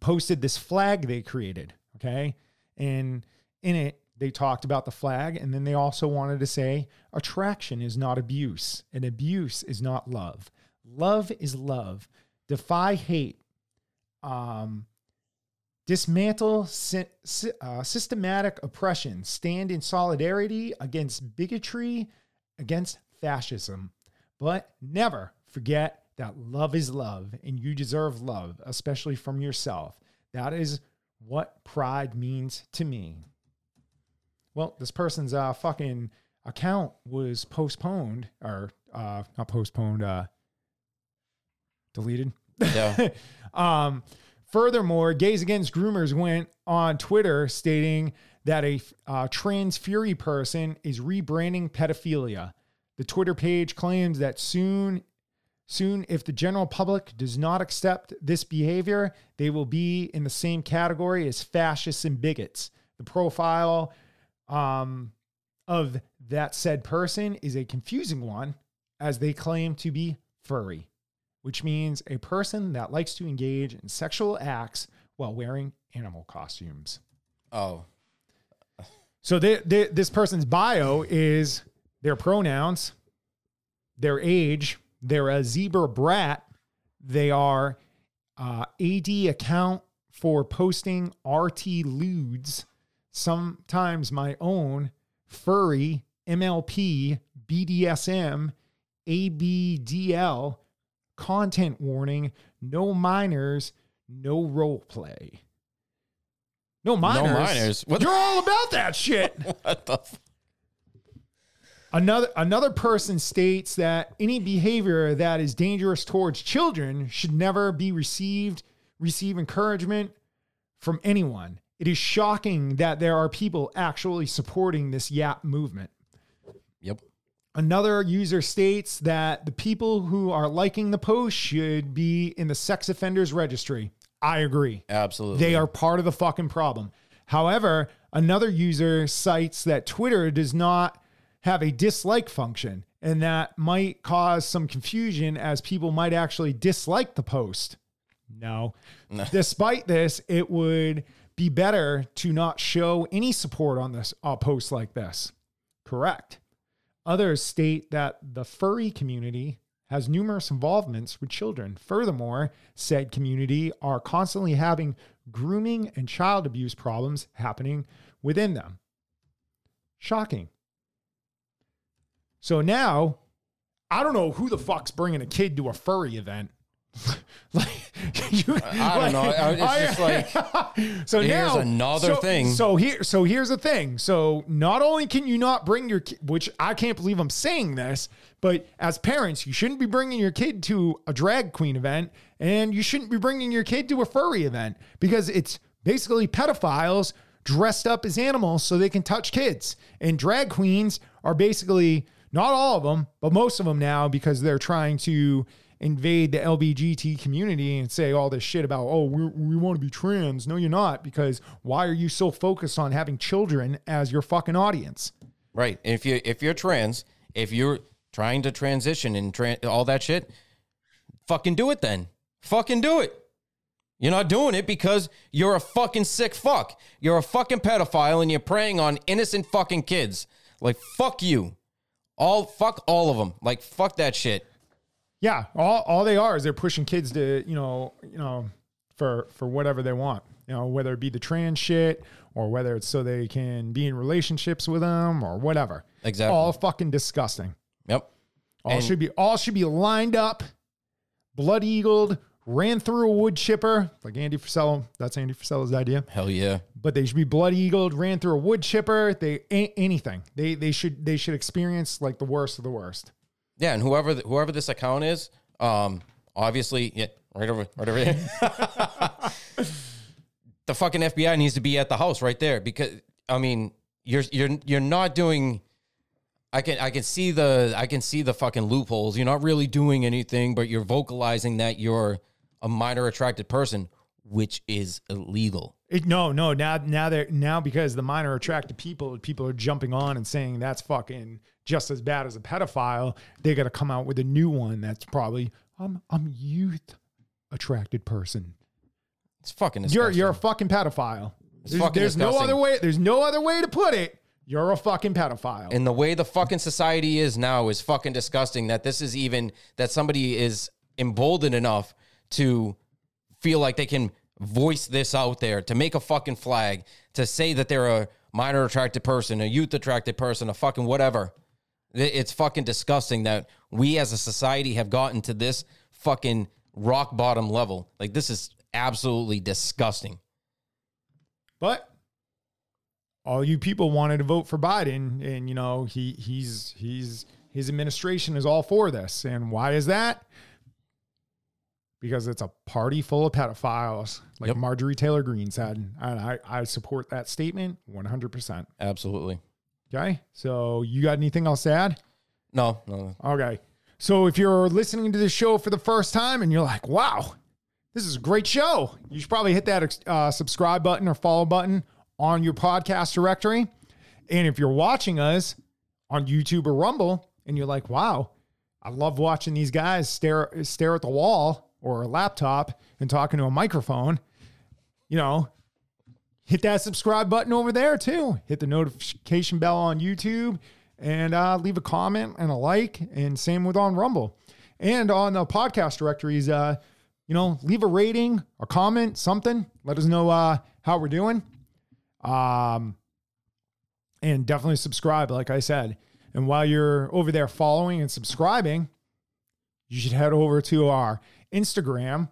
posted this flag they created. Okay, and in it they talked about the flag, and then they also wanted to say attraction is not abuse, and abuse is not love. Love is love. Defy hate. Um, dismantle sy- uh, systematic oppression, stand in solidarity against bigotry, against fascism. But never forget that love is love and you deserve love, especially from yourself. That is what pride means to me. Well, this person's uh, fucking account was postponed or uh, not postponed, uh, deleted. Yeah. [laughs] um, furthermore, Gays Against Groomers went on Twitter stating that a uh, trans fury person is rebranding pedophilia. The Twitter page claims that soon, soon, if the general public does not accept this behavior, they will be in the same category as fascists and bigots. The profile um, of that said person is a confusing one, as they claim to be furry which means a person that likes to engage in sexual acts while wearing animal costumes. oh, So they, they, this person's bio is their pronouns, their age, they're a zebra brat, they are uh, AD account for posting RT lewds, sometimes my own, furry, MLP, BDSM, ABDL, content warning, no minors, no role play. No minors. minors? What You're all about that shit. [laughs] what the? F- Another another person states that any behavior that is dangerous towards children should never be received receive encouragement from anyone. It is shocking that there are people actually supporting this YAP movement. yep. Another user states that the people who are liking the post should be in the sex offenders registry. I agree. Absolutely. They are part of the fucking problem. However, another user cites that Twitter does not have a dislike function, and that might cause some confusion as people might actually dislike the post. No. [laughs] Despite this, it would be better to not show any support on this post like this. Correct. Others state that the furry community has numerous involvements with children. Furthermore, said community are constantly having grooming and child abuse problems happening within them. Shocking. So now, I don't know who the fuck's bringing a kid to a furry event. [laughs] like, [laughs] You- I don't know. I- it's just like [laughs] so here's now another so- thing. So here, so here's the thing. So not only can you not bring your, ki- which I can't believe I'm saying this, but as parents, you shouldn't be bringing your kid to a drag queen event, and you shouldn't be bringing your kid to a furry event because it's basically pedophiles dressed up as animals so they can touch kids. And drag queens are basically not all of them, but most of them now because they're trying to invade the LBGT community and say all this shit about, oh, we we want to be trans. No, you're not, because why are you so focused on having children as your fucking audience? Right. If you if you're trans, if you're trying to transition and tran all that shit, fucking do it then. Fucking do it. You're not doing it because you're a fucking sick fuck. You're a fucking pedophile and you're preying on innocent fucking kids. Like fuck you. All fuck all of them. Like fuck that shit. Yeah, all, all they are is they're pushing kids to, you know, you know, for for whatever they want. You know, whether it be the trans shit or whether it's so they can be in relationships with them or whatever. Exactly. All fucking disgusting. Yep. All And- should be all should be lined up, blood eagled, ran through a wood chipper, like Andy Frisella. That's Andy Frisella's idea. Hell yeah. But they should be blood eagled, ran through a wood chipper. They anything. They they should they should experience like the worst of the worst. Yeah, and whoever th- whoever this account is, um, obviously, yeah, right over, right over here. [laughs] the fucking FBI needs to be at the house right there because I mean, you're you're you're not doing. I can I can see the I can see the fucking loopholes. You're not really doing anything, but you're vocalizing that you're a minor attracted person, which is illegal. It, no, no. Now, now they're now because the minor attracted people, people are jumping on and saying that's fucking just as bad as a pedophile. They got to come out with a new one that's probably I'm I'm youth attracted person. It's fucking You're disgusting. you're a fucking pedophile. There's, fucking there's no other way. There's no other way to put it. You're a fucking pedophile. And the way the fucking society is now is fucking disgusting that this is even that somebody is emboldened enough to feel like they can voice this out there, to make a fucking flag, to say that they're a minor attracted person, a youth attracted person, a fucking whatever. It- It's fucking disgusting that we as a society have gotten to this fucking rock bottom level. Like this is absolutely disgusting. But all you people wanted to vote for Biden, and you know he he's he's his administration is all for this. And why is that? Because it's a party full of pedophiles, like Yep. Marjorie Taylor Greene said, and I I support that statement one hundred percent. Absolutely. Okay, so you got anything else to add? No, no. Okay. So if you're listening to this show for the first time and you're like, wow, this is a great show, you should probably hit that uh, subscribe button or follow button on your podcast directory. And if you're watching us on YouTube or Rumble and you're like, wow, I love watching these guys stare stare at the wall or a laptop and talking to a microphone, you know, hit that subscribe button over there too. Hit the notification bell on YouTube and uh, leave a comment and a like. And same with on Rumble and on the podcast directories. Uh, you know, leave a rating, a comment, something. Let us know uh, how we're doing. Um, and definitely subscribe, like I said. And while you're over there following and subscribing, you should head over to our Instagram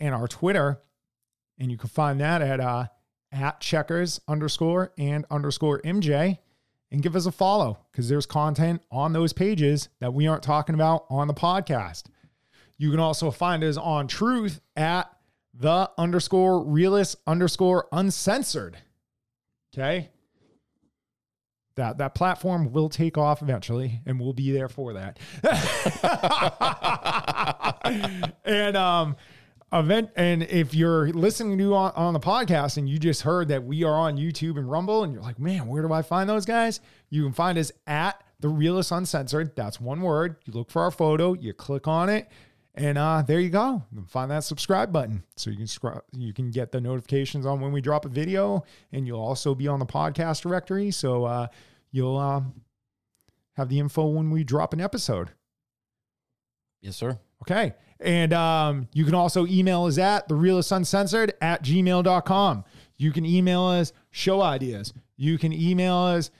and our Twitter, and you can find that at uh, at checkers underscore and underscore MJ and give us a follow because there's content on those pages that we aren't talking about on the podcast. You can also find us on truth at the underscore realist underscore uncensored. Okay. That that platform will take off eventually and we'll be there for that. [laughs] and um event and if you're listening to on, on the podcast and you just heard that we are on YouTube and Rumble and you're like, man, where do I find those guys? You can find us at the realist uncensored. That's one word. You look for our photo, you click on it, and uh, there you go. You find that subscribe button so you can scri- you can get the notifications on when we drop a video, and you'll also be on the podcast directory. So uh, you'll um, have the info when we drop an episode. Yes, sir. Okay. And um, you can also email us at the realist uncensored at gmail.com. You can email us show ideas. You can email us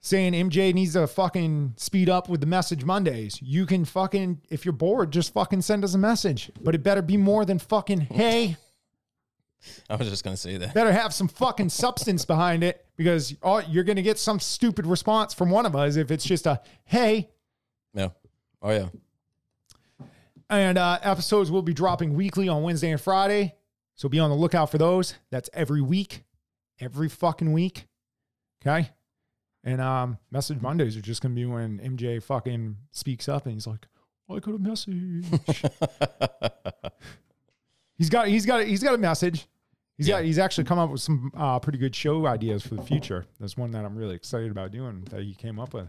saying MJ needs to fucking speed up with the message Mondays. You can fucking, if you're bored, just fucking send us a message. But it better be more than fucking, hey, I was just gonna say that. better have some fucking substance behind it because oh, you're going to get some stupid response from one of us if it's just a, hey. Yeah. Oh yeah. And uh, episodes will be dropping weekly on Wednesday and Friday. So be on the lookout for those. That's every week, every fucking week. Okay. And um, message Mondays are just gonna be when MJ fucking speaks up and he's like, I got a message. [laughs] he's got he's got he's got a message. He's Yeah. got he's actually come up with some uh, pretty good show ideas for the future. That's one that I'm really excited about doing that he came up with.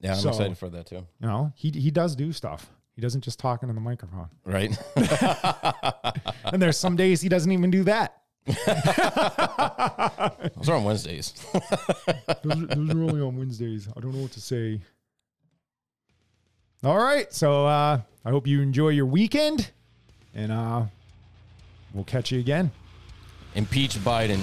Yeah, I'm So- excited for that too. You know, he he does do stuff. He doesn't just talk into the microphone. Right? [laughs] And there's some days he doesn't even do that. [laughs] Those are on Wednesdays. [laughs] those, are- those are only on Wednesdays. I don't know what to say. All right. So uh, I hope you enjoy your weekend. And uh, we'll catch you again. Impeach Biden.